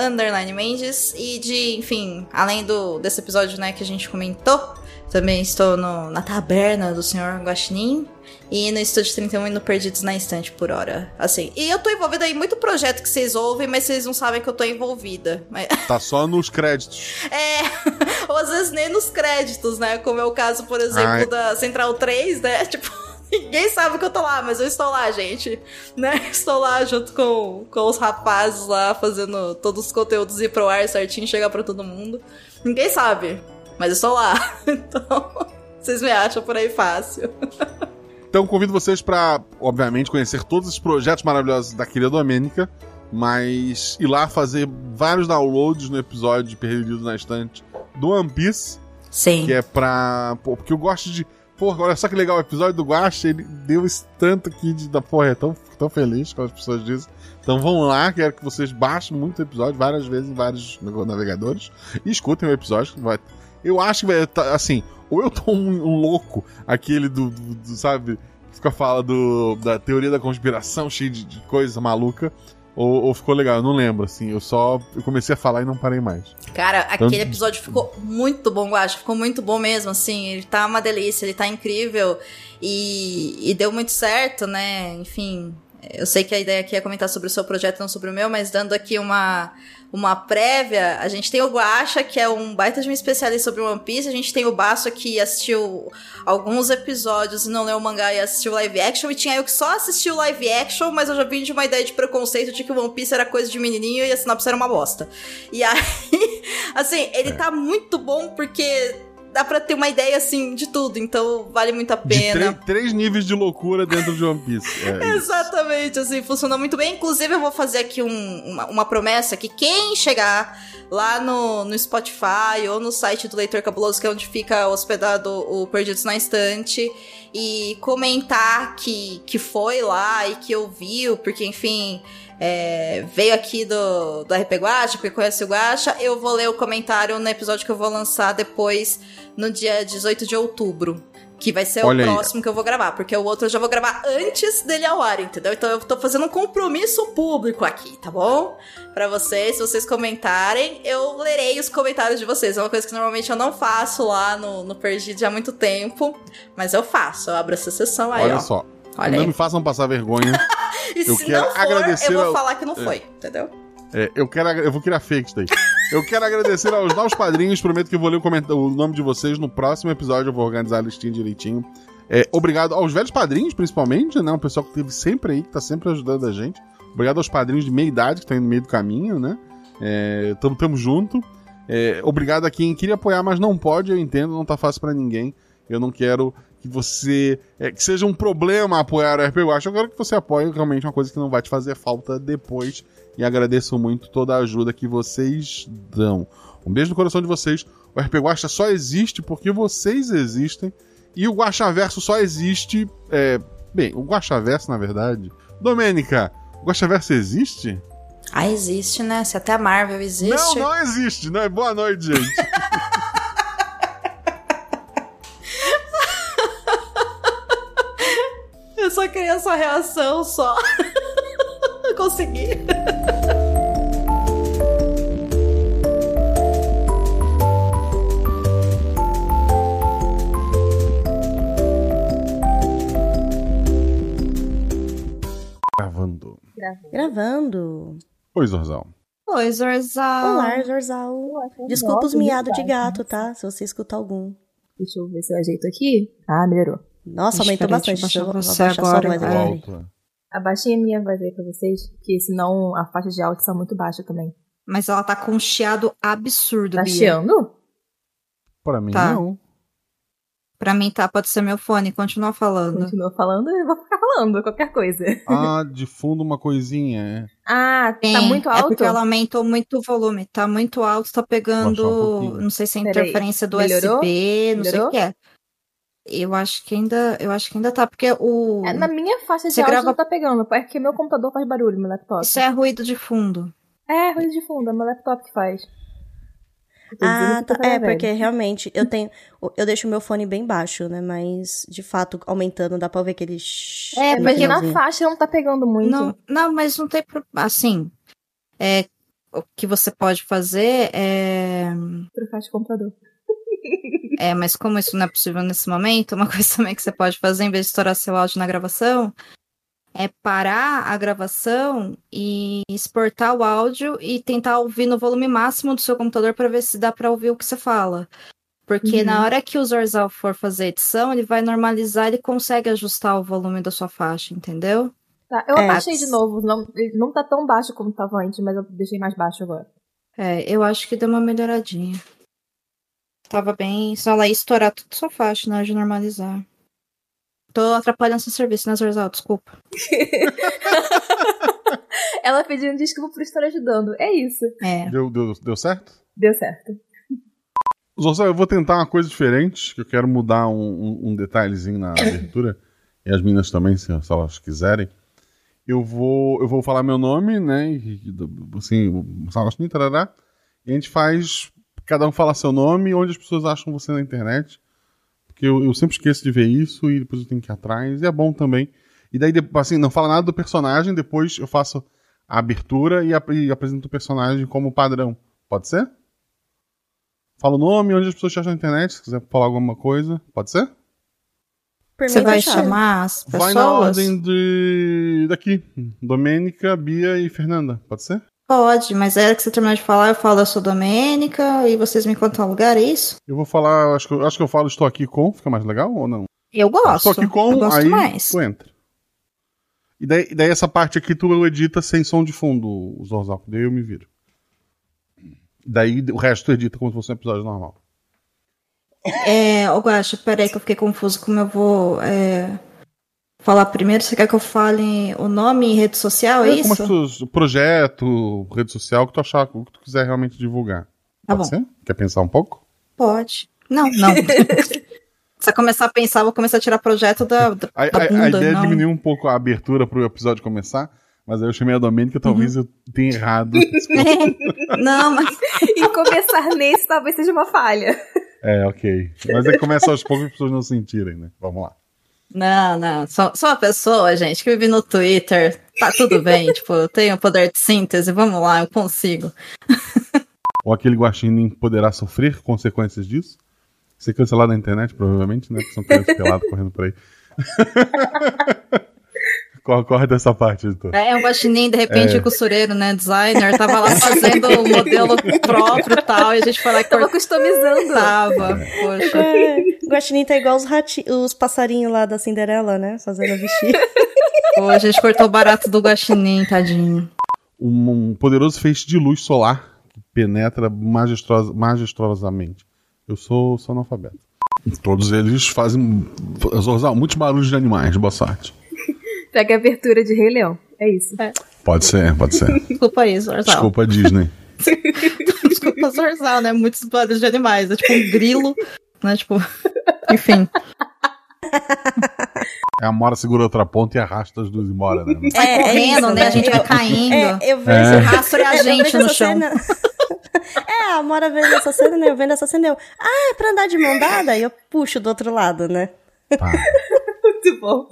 Mendes. E de, enfim, além do, desse episódio né, que a gente comentou, também estou no- na taberna do Sr. Guaxinim. E no Estúdio 31 e no Perdidos na Estante por hora. Assim. E eu tô envolvida em muito projeto que vocês ouvem, mas vocês não sabem que eu tô envolvida. Mas- Tá só nos créditos. É, ou às vezes nem nos créditos, né? Como é o caso, por exemplo, Ai. da Central 3, né? Tipo, ninguém sabe que eu tô lá, mas eu estou lá, gente. Né? Estou lá junto com, com os rapazes lá, fazendo todos os conteúdos ir pro ar certinho, chegar pra todo mundo. Ninguém sabe, mas eu estou lá. Então, vocês me acham por aí fácil. Então convido vocês pra, obviamente, conhecer todos os projetos maravilhosos da querida Domênica, mas ir lá fazer vários downloads no episódio de Perdido na Estante do One Piece, Sim. que é pra. Pô, porque eu gosto de. Porra, olha só que legal o episódio do Guacha, ele deu esse tanto aqui de. Da, porra, é tão, tão feliz quando as pessoas dizem. Então vão lá, quero que vocês baixem muito o episódio, várias vezes em vários navegadores, e escutem o episódio. que Vai, eu acho que vai tá, assim, ou eu tô um, um louco, aquele do, do- do, sabe, que fica fala do, da teoria da conspiração, cheio de, de coisa maluca, ou, ou ficou legal, eu não lembro, assim, eu só eu comecei a falar e não parei mais. Cara, Então- aquele episódio ficou muito bom, Guacha. Ficou muito bom mesmo, assim. Ele tá uma delícia, ele tá incrível. E, e deu muito certo, né? Enfim, eu sei que a ideia aqui é comentar sobre o seu projeto, não sobre o meu, mas dando aqui uma, uma prévia, a gente tem o Guacha, que é um baita de um especialista sobre One Piece. A gente tem o Baço, que assistiu alguns episódios e não leu o mangá e assistiu live action. E tinha eu que só assistiu live action, mas eu já vim de uma ideia de preconceito de que o One Piece era coisa de menininho e a sinopse era uma bosta. E aí, assim, ele tá muito bom porque dá pra ter uma ideia, assim, de tudo. Então, vale muito a pena. três, três níveis de loucura dentro de One Piece. É. Exatamente, assim, funcionou muito bem. Inclusive, eu vou fazer aqui um- uma, uma promessa que quem chegar lá no, no Spotify ou no site do Leitor Cabuloso, que é onde fica hospedado o Perdidos na Estante, e comentar que, que foi lá e que ouviu, porque, enfim, é, veio aqui do, do RP Guacha, porque conhece o Guacha, eu vou ler o comentário no episódio que eu vou lançar depois, no dia 18 de outubro. Que vai ser Olha o aí. próximo que eu vou gravar, porque o outro eu já vou gravar antes dele ao ar, entendeu? Então eu tô fazendo um compromisso público aqui, tá bom? Pra vocês, se vocês comentarem, eu lerei os comentários de vocês. É uma coisa que normalmente eu não faço lá no, no Perdido há muito tempo, mas eu faço, eu abro essa sessão aí, Olha ó. só. Olha não aí. me façam passar vergonha. E eu se quero não for, agradecer eu vou ao- falar que não foi, entendeu? É, eu quero, eu vou criar fake isso daí. Eu quero agradecer aos novos padrinhos. Prometo que eu vou ler o, o nome de vocês no próximo episódio. Eu vou organizar a listinha direitinho. É, obrigado aos velhos padrinhos, principalmente, né? O pessoal que esteve sempre aí, que tá sempre ajudando a gente. Obrigado aos padrinhos de meia idade que estão aí no meio do caminho, né? É, tamo, tamo junto. É, obrigado a quem queria apoiar, mas não pode, eu entendo, não tá fácil para ninguém. Eu não quero que você. É, que seja um problema apoiar o RP Watch. Eu quero que você apoie realmente uma coisa que não vai te fazer falta depois. E agradeço muito toda a ajuda que vocês dão. Um beijo no coração de vocês. O RP Guacha só existe porque vocês existem. E o Guachaverso só existe. É, bem, o Guachaverso, na verdade. Domênica, o Guachaverso existe? Ah, existe, né? Se até a Marvel existe. Não, não existe. Não, boa noite, gente. só queria sua reação, só. Consegui. Gravando. Gravando. Oi, Zorzal. Oi, Zorzal. Olá, Zorzal. Desculpa os miados de gato, tá? Se você escutar algum. Deixa eu ver se eu ajeito aqui. Ah, melhorou. Nossa, Ixi, aumentou bastante. eu Deixa eu você só agora, mais aqui. Volta. Abaixei a minha voz aí pra vocês, porque senão a faixa de áudio está muito baixa também. Mas ela tá com um chiado absurdo, Tá Bia. chiando? Pra mim, Tá. não. Pra mim tá, pode ser meu fone, continua falando. Continua falando, eu vou ficar falando qualquer coisa. Ah, de fundo uma coisinha, é. Ah, tá É, muito É alto? porque ela aumentou muito o volume. Tá muito alto, tá pegando. Um não sei se é interferência do melhorou? USB, não sei Melhorou? o que é. Eu acho que ainda. Eu acho que ainda tá, porque o. É, na minha faixa de áudio grava- não tá pegando, porque meu computador faz barulho, meu laptop. Isso é ruído de fundo. É, ruído de fundo, é meu laptop que faz. Ah, que tá. É, velho. porque realmente eu tenho. Eu deixo o meu fone bem baixo, né? Mas, de fato, aumentando, dá pra ver aquele. É, É, porque na faixa não tá pegando muito. Não, não, mas não tem. Assim. É, o que você pode fazer é. Trocar de computador. É, mas como isso não é possível nesse momento, uma coisa também que você pode fazer, em vez de estourar seu áudio na gravação, é parar a gravação e exportar o áudio e tentar ouvir no volume máximo do seu computador para ver se dá para ouvir o que você fala. Porque Uhum. na hora que o Zorzal for fazer edição, ele vai normalizar, ele consegue ajustar o volume da sua faixa, entendeu? Tá, eu É. abaixei de novo. Não, não tá tão baixo como tava antes, mas eu deixei mais baixo agora. É, eu acho que deu uma melhoradinha. Tava bem. Só ela ia estourar tudo sua faixa na hora de normalizar. Tô atrapalhando seu serviço, né, Zorzal? Desculpa. Ela pedindo desculpa por estar ajudando. É isso. É. Deu, deu, deu certo? Deu certo. Zorzal, eu vou tentar uma coisa diferente, que eu quero mudar um, um- um detalhezinho na abertura. e as meninas também, se, se elas quiserem. Eu vou, eu vou falar meu nome, né? e- assim, o Salastini, tarará. E a gente faz. Cada um fala seu nome e onde as pessoas acham você na internet. Porque eu, eu sempre esqueço de ver isso e depois eu tenho que ir atrás. E é bom também. E daí, assim, não fala nada do personagem, depois eu faço a abertura e, ap- e apresento o personagem como padrão. Pode ser? Fala o nome, onde as pessoas te acham na internet, se quiser falar alguma coisa. Pode ser? Você vai chamar as pessoas? Vai na ordem de. daqui. Domênica, Bia e Fernanda. Pode ser? Pode, mas era que você terminar de falar, eu falo, eu sou Domênica, e vocês me contam o lugar, é isso? Eu vou falar, acho que, eu- acho que eu falo estou aqui com, fica mais legal ou não? Eu gosto. estou aqui com, eu gosto aí mais. tu entra. E daí, daí essa parte aqui tu edita sem som de fundo, o Zorzal, daí eu me viro. Daí o resto tu edita como se fosse um episódio normal. É, ô Guaxa, peraí que eu fiquei confuso como eu vou é, falar primeiro. Você quer que eu fale o nome e rede social, é, É, como as isso? pessoas, projeto, rede social, que tu achar, o que tu quiser realmente divulgar. Tá Pode bom. ser? Quer pensar um pouco? Pode. Não, não. Se eu começar a pensar, eu vou começar a tirar projeto da, da, A, da a- a bunda, ideia é não. diminuir um pouco a abertura pro episódio começar, mas aí eu chamei a Domênica, talvez Uhum. eu tenha errado. não, mas E começar nesse talvez seja uma falha. é, ok. Mas aí começa aos poucos as pessoas não sentirem, né? Vamos lá. Não, não. Sou, sou uma pessoa, gente, que vive no Twitter. Tá tudo bem, tipo, eu tenho poder de síntese, vamos lá, eu consigo. Ou aquele guaxinim poderá sofrer consequências disso? Ser cancelado na internet, provavelmente, né? Porque são crianças peladas correndo por aí. Co- Corta essa parte, editor. É um guaxinim, de repente, É. costureiro, né? Designer, tava lá fazendo o modelo próprio e tal, e a gente foi lá e Tava customizando. Tava, poxa. É, Guaxinim tá igual os, rati... os passarinhos lá da Cinderela, né? Fazendo vestir. Pô, a gente cortou o barato do guaxinim, tadinho. Um, um poderoso feixe de luz solar que penetra majestosamente. Eu sou, sou analfabeto. Todos eles fazem Zorzal, muitos barulhos de animais. Boa sorte. Pega a abertura de Rei Leão. É isso. Pode ser, pode ser. Desculpa aí, Zorzal. Desculpa, Disney. Desculpa, Zorzal, né? Muitos barulhos de animais. É tipo um grilo, né? Tipo. Enfim. É a Mora segura outra ponta e arrasta as duas embora, né? Sai correndo, isso, né? A gente vai caindo. É, eu vejo. É. Rastro é a gente vejo no chão. cena. É, a Mora vendo essa cena, né? Eu vendo essa cena, eu. Ah, é pra andar de mão dada? E eu puxo do outro lado, né? Tá. Muito bom.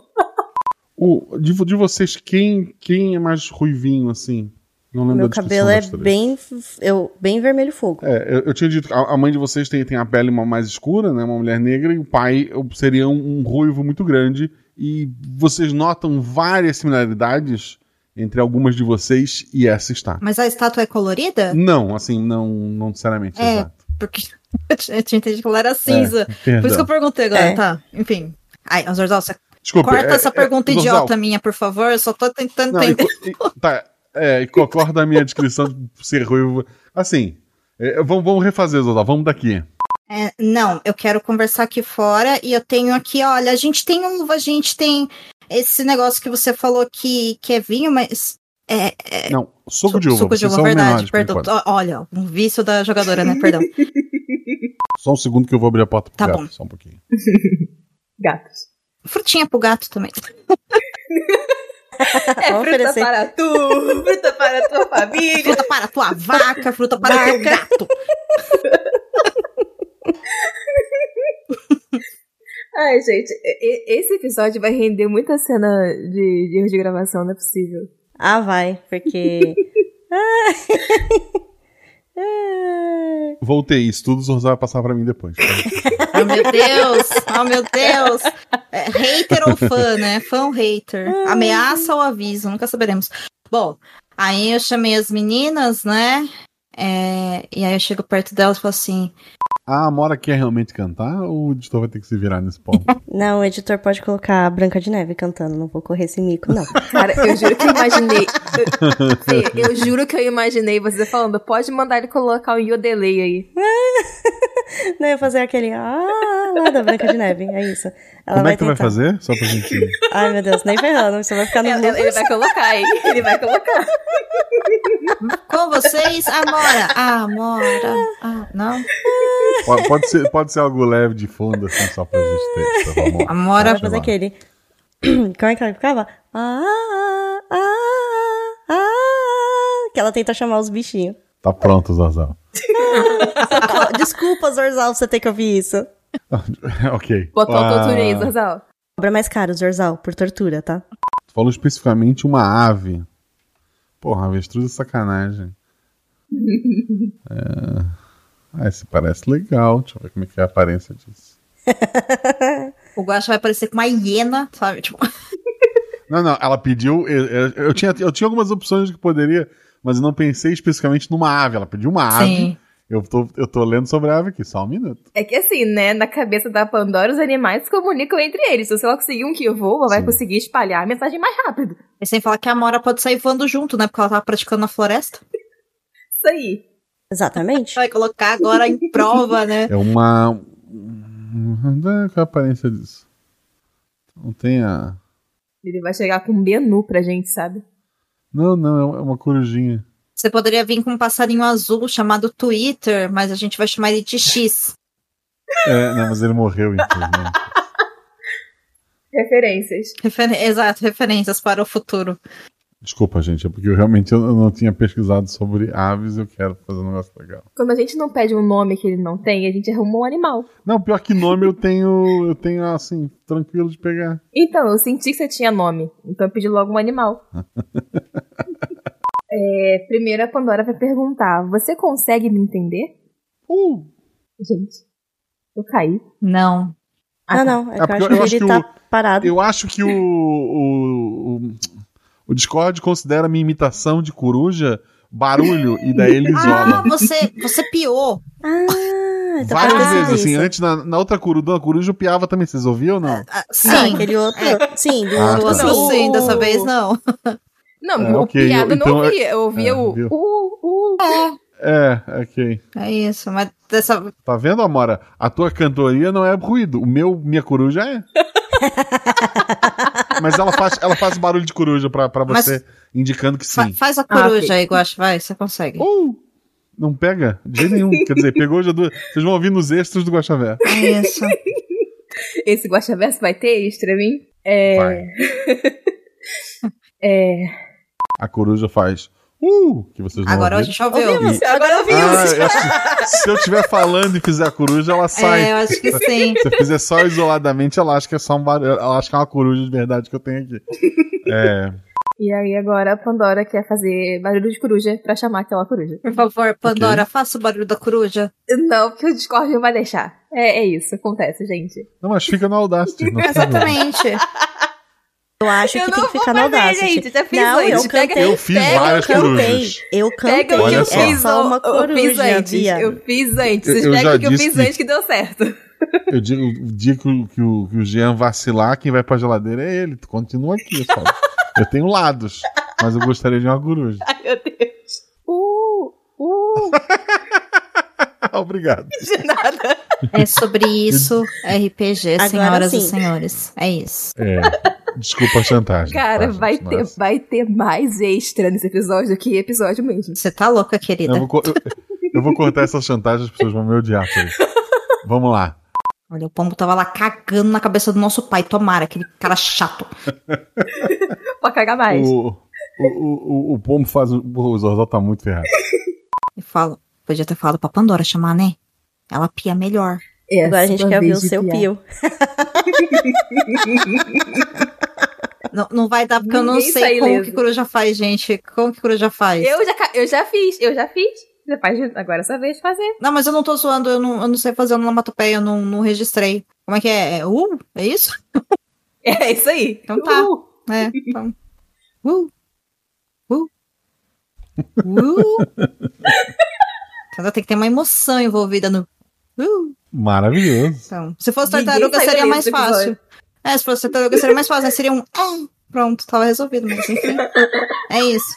O, de, de vocês, quem, quem é mais ruivinho, assim? Não lembro Meu cabelo é bem. Eu, bem vermelho fogo. É, eu, eu tinha dito que a, a mãe de vocês tem, tem a pele ma- mais escura, né? Uma mulher negra, e o pai seria um, um ruivo muito grande. E vocês notam várias similaridades entre algumas de vocês e essa está. Mas a estátua é colorida? Não, assim, não, não necessariamente, É, exato. porque eu tinha entendido que ela era cinza. É, Por isso que eu perguntei agora, É. tá? Enfim. Ai, Zorzal, você Desculpa, corta é- essa é- pergunta Zorzal, idiota minha, por favor. Eu só tô tentando Não, e, entender. co- e- tá, é, e concorda a minha descrição de ser ruivo. Assim, é, vamos, vamos refazer, Zorzal, vamos daqui. É, não, eu quero conversar aqui fora e eu tenho aqui, olha, a gente tem uva, a gente tem esse negócio que você falou que, que é vinho, mas. É, é Não, suco de uva, suco de uva, verdade, perdão. Olha, um vício da jogadora, né? Perdão. Só um segundo que eu vou abrir a porta pro Tá gato, bom. só um pouquinho. Gatos. Frutinha pro gato também. É Vamos fruta oferecer. para tu, fruta para tua família. Fruta para tua vaca, fruta para o teu gato. Ai, gente, esse episódio vai render muita cena de, de erro de gravação, não é possível. Ah, vai, porque. Ai. Voltei, isso tudo o vai passar pra mim depois. tá? Oh, meu Deus! Oh, meu Deus! É, hater ou fã, né? Fã ou hater? Ameaça ou aviso? Nunca saberemos. Bom, aí eu chamei as meninas, né? É, e aí eu chego perto delas e falo assim: A Amora quer realmente cantar ou o editor vai ter que se virar nesse ponto? Não, o editor pode colocar a Branca de Neve cantando, não vou correr esse mico, não. Cara, eu juro que eu imaginei. Eu, eu juro que eu imaginei você falando, pode mandar ele colocar um Yodelei aí. não, eu ia fazer aquele. Ah, lá da Branca de Neve, é isso. Ela Como vai é que tu vai fazer? Só pra gente. Ai, meu Deus, nem ferrando, isso vai ficar no Ele, ele vai colocar, hein? Ele vai colocar. Com vocês, Amora! Amora! Ah, não? Pode, pode ser, pode ser algo leve de fundo, assim, só pra gente ter. Tá, vamos. Amora. Vai fazer aquele. Como é que ela ficava? Ah, ah, ah, que ela tenta chamar os bichinhos. Tá pronto, Zorzal. Desculpa, Zorzal, você ter que ouvir isso. ok. Botou Ah, tortura aí, Zorzal. Cobra mais caro, Zorzal, por tortura, tá? Tu falou especificamente uma ave. Porra, avestruz é sacanagem. É... Ah, esse parece legal. Deixa eu ver como é que é a aparência disso. O Guaxa vai parecer com uma hiena, sabe? Tipo, Não, não, ela pediu. Eu, eu- eu tinha, eu tinha algumas opções que poderia, mas eu não pensei especificamente numa ave. Ela pediu uma ave. Sim. Eu tô, eu tô lendo sobre a ave aqui, só um minuto. É que assim, né? Na cabeça da Pandora, os animais se comunicam entre eles. Se ela conseguir um que voa, vai Sim. conseguir espalhar a mensagem mais rápido. e sem falar que a Amora pode sair voando junto, né? Porque ela tava praticando na floresta. Isso aí. Exatamente. Vai colocar agora em prova, né? É uma. Qual é a aparência disso? Não tem a. Ele vai chegar com um menu pra gente, sabe? Não, não, é uma corujinha. Você poderia vir com um passarinho azul chamado Twitter, mas a gente vai chamar ele de X. É, não, mas ele morreu, infelizmente. Referências. Referen- Exato, referências para o futuro. Desculpa, gente, é porque eu realmente eu não tinha pesquisado sobre aves e eu quero fazer um negócio legal. Quando a gente não pede um nome que ele não tem, a gente arruma um animal. Não, pior que nome eu tenho, eu tenho assim, tranquilo de pegar. Então, eu senti que você tinha nome. Então eu pedi logo um animal. É, primeiro a Pandora vai perguntar: Você consegue me entender? Uh, Gente, eu caí. Não. Ah, não, não. É É eu porque acho eu que acho ele que tá o- parado. eu acho que o, o, o, o Discord considera minha imitação de coruja barulho e daí ele Ah, isola. você, você piou. Ah, então Várias pode ser vezes, assim, isso. antes na, na outra coruja, na coruja eu piava também, vocês ouviam ou não? Ah, Ah, sim. aquele outro. Sim, do Ah, outro. tá. Não, sim, dessa vez não. Não, É, o ok, piada eu então não é- ouvia. Eu ouvia é, o. Uh, uh. É, ok. É isso, mas dessa Tá vendo, Amora? A tua cantoria não é ruído. O meu, minha coruja é. Mas ela faz, ela faz barulho de coruja pra, pra Mas- você, indicando que fa- sim. faz a Ah, coruja ok. aí, Guache, vai, você consegue. Uh, não pega de jeito nenhum. Quer dizer, pegou já duas. Vocês vão ouvir nos extras do Guaxavé. É isso. Esse Guaxaverso vai ter extra mim? É. Vai. É. A coruja faz. Uh, que vocês não Agora a gente ouviu. Ouvimos? E- Agora Ah, ouvimos. eu acho que se eu estiver falando e fizer a coruja, ela sai. É, eu acho que sim. Se eu fizer só isoladamente, ela acha que é só um barulho. Ela acha que é uma coruja de verdade que eu tenho aqui. É. E aí agora a Pandora quer fazer barulho de coruja pra chamar aquela coruja. Por favor, Pandora, faça o barulho da coruja. Não, porque o Discord não vai deixar. É, é isso, acontece, gente. Não, mas fica no Audacity. Exatamente. Eu acho Eu que não tem que ficar fazer, Audacity. gente, já fiz não, eu antes. Cantei. Eu fiz Pega, várias eu corujas. cantei. Eu cantei. Pega o que Olha eu só. fiz, só uma eu- eu fiz coruja, antes. Bia. Eu fiz antes. Eu- Vocês eu pegam o que eu fiz que- antes que deu certo. Eu digo, o dia que o, que, o, que o Jean vacilar, quem vai pra geladeira é ele. Tu continua aqui, sabe? Eu tenho lados, mas eu gostaria de uma coruja. Ai, meu Deus. Uh, uh, Obrigado. de nada. É sobre isso, RPG, Agora senhoras e senhores. É isso. É, desculpa a chantagem. Cara, tá, vai ter, Nossa. vai ter mais extra nesse episódio do que episódio mesmo. Você tá louca, querida? Eu vou, eu- eu vou cortar essa chantagem, as pessoas vão me odiar por isso. Vamos lá. Olha, o pombo tava lá cagando na cabeça do nosso pai. Tomara, aquele cara chato. Pode cagar mais. O, o, o, o, pombo faz. O, o Zorzal tá muito ferrado. E falo, podia ter falado pra Pandora chamar, né? Ela pia melhor. É Agora a gente quer vez o seu piar. pio. Não, não vai dar, porque eu não Ninguém sei como ileso. que coruja faz, gente. Como que coruja faz? Eu já, eu já fiz, eu já fiz. Agora é sua vez de fazer. Não, mas eu não tô zoando, eu não, eu não sei fazer onomatopeia, eu não, não registrei. Como é que é? É uh? É isso? É isso aí. Então tá. Uh, É, então. Uh. Uh. Uh. Então tem que ter uma emoção envolvida no. Uh. Maravilhoso. Então, se fosse Ninguém tartaruga seria mais fácil. É, se fosse tartaruga seria mais fácil, né? Seria um. "Ah", Pronto, tava resolvido, mas enfim. É isso.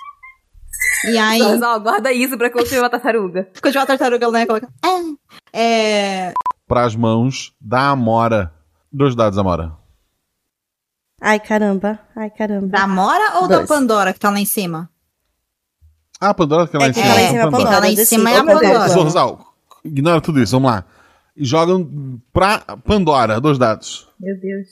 E aí. Zorzal, guarda isso pra construir uma tartaruga. Ficou de uma tartaruga, né? Coloca. "Ah". É. Pras mãos da Amora. Dois dados, Amora. Ai, caramba. Ai, caramba. Da Amora ou da Dois. Pandora que tá lá em cima? Ah, a Pandora que lá em É, cima. lá em é cima a é a Pandora. Tá lá em cima é a. Pandora. Zorzal, ignora tudo isso, vamos lá. E jogam pra Pandora, dois dados. Meu Deus.